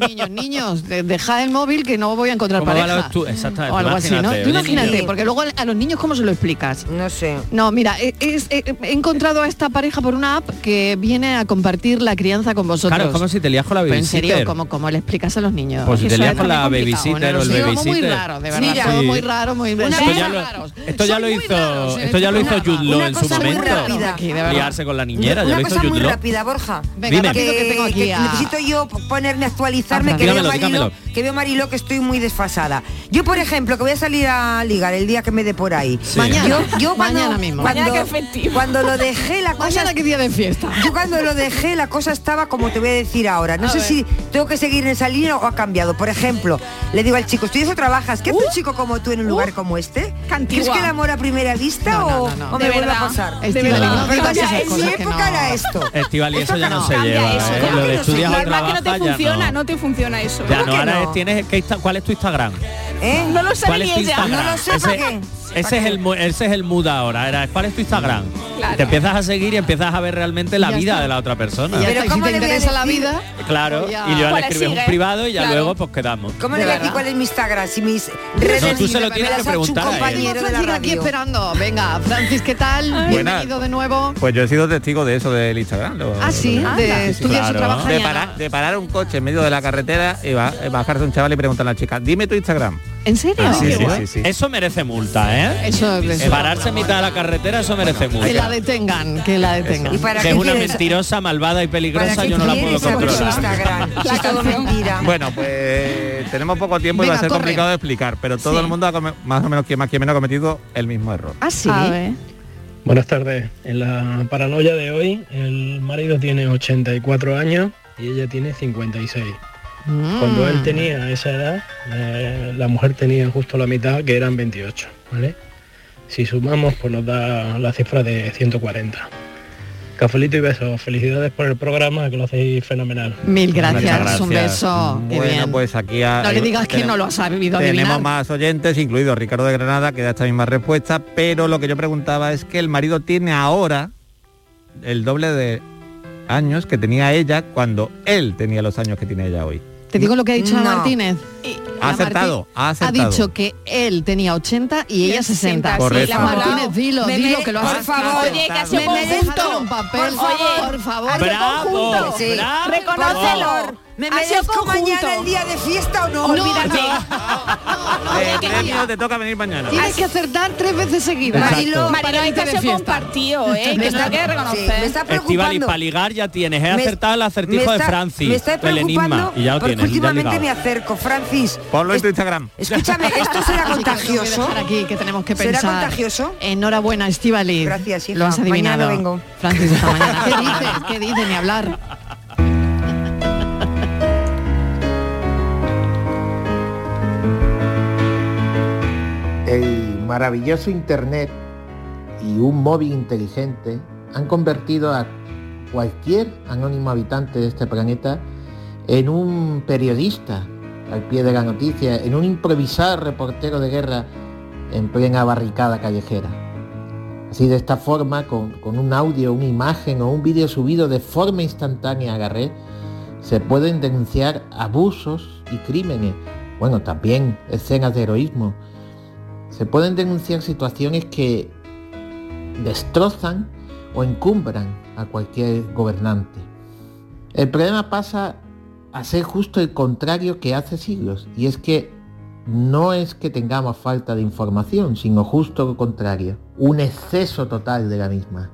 Niños, niños, de- dejad el móvil que no voy a encontrar ¿Cómo va pareja. exactamente, o algo así, ¿no? Imagínate, porque luego a los niños cómo se lo explicas. No sé. No, mira, he, es- he- he encontrado a esta pareja por una app que viene a compartir la crianza con vosotros. Claro, es como si te lías con la Pero en babysitter. serio, ¿cómo, cómo le explicas a los niños? Pues si te es con la babysitter ¿no? o el Sí, como muy babysitter. raro, de verdad. Mira, todo Sí. muy raro, muy Una Esto cosa- ya lo, esto ya lo hizo, esto ya lo hizo Jude Law Una en su cosa muy momento. Aquí. Liarse con la niñera, ya Una lo hizo cosa muy rápida, Borja. Venga, que tengo aquí que a- necesito yo ponerme a actualizarme que veo, Marilo, que veo Marilo que estoy muy desfasada. Yo, por ejemplo, que voy a salir a ligar el día que me dé por ahí. Sí. Mañana, Yo, yo cuando, mañana mismo. Cuando, Mañana que cuando lo dejé la cosa Mañana que día de fiesta. yo cuando lo dejé la cosa estaba como te voy a decir ahora. No A sé ver. si tengo que seguir en esa línea o ha cambiado. Por ejemplo, le digo al chico, ¿estudias o trabajas? ¿Qué hace un chico como tú en un lugar como este? qué antigua. ¿Crees que el amor a primera vista No, o, no, no. o me vuelve a pasar? De verdad. Pero en mi época era esto. Estival y eso ya no se lleva, ¿eh? Lo de estudias o que no te funciona, no. te funciona eso. Ya ¿Cómo no, ahora tienes ¿cuál es tu Instagram? ¿Eh? No lo sabe ¿Cuál ni ella. No lo sé, ¿para qué? Ese ¿Para es el ese es el mood ahora. Era, ¿cuál es tu Instagram? Claro. Te empiezas a seguir y empiezas a ver realmente la Ya vida está. de la otra persona. Pero y si ¿cómo te le interesa la vida, Claro, ya. y yo le escribes un sigue. privado y ya Claro. luego pues quedamos. ¿Cómo le voy a decir cuál es mi Instagram? Si mis redes No, tú se lo tienes que preguntar a un él. de la aquí esperando. Venga, Francis, ¿qué tal? Bienvenido de nuevo. Pues yo he sido testigo de eso del Instagram. lo- Ah, sí, lo- de claro. de, parar, ¿no? de parar un coche en medio de la carretera y ba- bajarse un chaval y preguntarle a la chica, dime tu Instagram. ¿En serio? Ah, sí, sí, sí. Eso merece multa, ¿eh? Eso, eso. Pararse en mitad de la carretera, eso merece multa. Que la detengan, que la detengan. ¿Y para Que es una quieres- mentirosa, malvada y ¿Para peligrosa, yo no la puedo controlar. Instagram? Si es todo mentira. Bueno, pues tenemos poco tiempo y va a ser corre. complicado de explicar, pero todo Sí. el mundo ha más o menos quien más quien menos ha cometido el mismo error. Ah, sí. A ver. Buenas tardes. En la paranoia de hoy, el marido tiene 84 años y ella tiene 56. Mm. Cuando él tenía esa edad, eh, la mujer tenía justo la mitad, que eran 28. ¿vale? Si sumamos, pues nos da la cifra de 140. Cafelito y besos. Felicidades por el programa, que lo hacéis fenomenal. Mil gracias, un beso. Qué Bueno, bien. pues aquí ha- No le digas que tenemos- no lo has sabido Tenemos adivinar. más oyentes, incluido Ricardo de Granada, que da esta misma respuesta, pero lo que yo preguntaba es que el marido tiene ahora el doble de años que tenía ella cuando él tenía los años que tiene ella hoy. Te digo lo que ha dicho No. Martínez. Ha acertado, ha acertado. dicho que él tenía 80 y ella 60. Correcto. La Martínez, dilo, Me dilo que lo has por favor. Oye, que ha sido Me merezco conjunto. un papel, Por favor. por favor. Ha sido Bravo, conjunto. Sí. bravo. Reconócelo. ¿Me merezco mañana el día de fiesta o no? No, Olvídate. Premio te toca venir mañana. Tienes que acertar tres veces seguidas. Marilo, Marilo, hay que ser compartido, ¿eh? Que hay que Sí, me reconocer. está Estival y preocupando. para ligar ya tienes. He acertado el acertijo de está- Francis, Me está el preocupando enigma. Y ya lo porque tienes. últimamente me acerco, Francis. Ponlo en tu Instagram. Escúchame, ¿esto será contagioso? aquí, que tenemos que ¿Será pensar. contagioso? Enhorabuena, Estivali. Gracias, hija. Lo has Mañana adivinado. vengo. Francis, hasta mañana. ¿Qué dices? ¿Qué dices? Ni hablar. El maravilloso Internet y un móvil inteligente han convertido a cualquier anónimo habitante de este planeta en un periodista al pie de la noticia, en un improvisado reportero de guerra en plena barricada callejera. Así de esta forma, con, un audio, una imagen o un vídeo subido de forma instantánea a la red, se pueden denunciar abusos y crímenes, bueno, también escenas de heroísmo. Se pueden denunciar situaciones que destrozan o encumbran a cualquier gobernante. El problema pasa a ser justo el contrario que hace siglos, y es que no es que tengamos falta de información, sino justo lo contrario, un exceso total de la misma.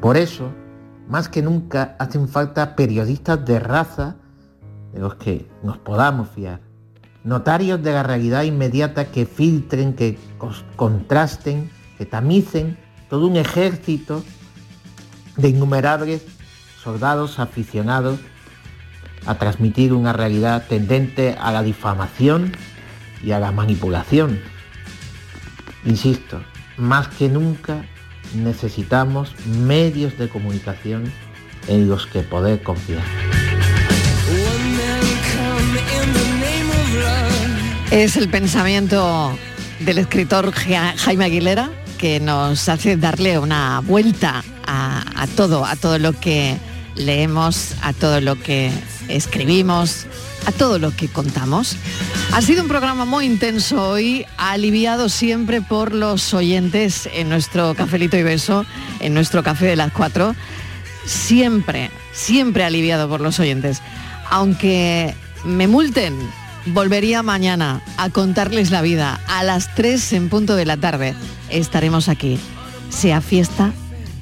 Por eso, más que nunca hacen falta periodistas de raza de los que nos podamos fiar. Notarios de la realidad inmediata que filtren, que contrasten, que tamicen todo un ejército de innumerables soldados aficionados a transmitir una realidad tendente a la difamación y a la manipulación. Insisto, más que nunca necesitamos medios de comunicación en los que poder confiar. Es el pensamiento del escritor Ja- Jaime Aguilera que nos hace darle una vuelta a, a todo, a todo lo que leemos, a todo lo que escribimos, a todo lo que contamos. Ha sido un programa muy intenso hoy, aliviado siempre por los oyentes en nuestro cafelito y beso, en nuestro café de las cuatro. Siempre, siempre aliviado por los oyentes. Aunque me multen, volvería mañana a contarles la vida. A las 3 en punto de la tarde estaremos aquí, sea fiesta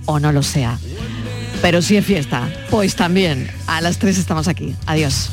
o no lo sea. Pero si es fiesta, pues también a las 3 estamos aquí. Adiós.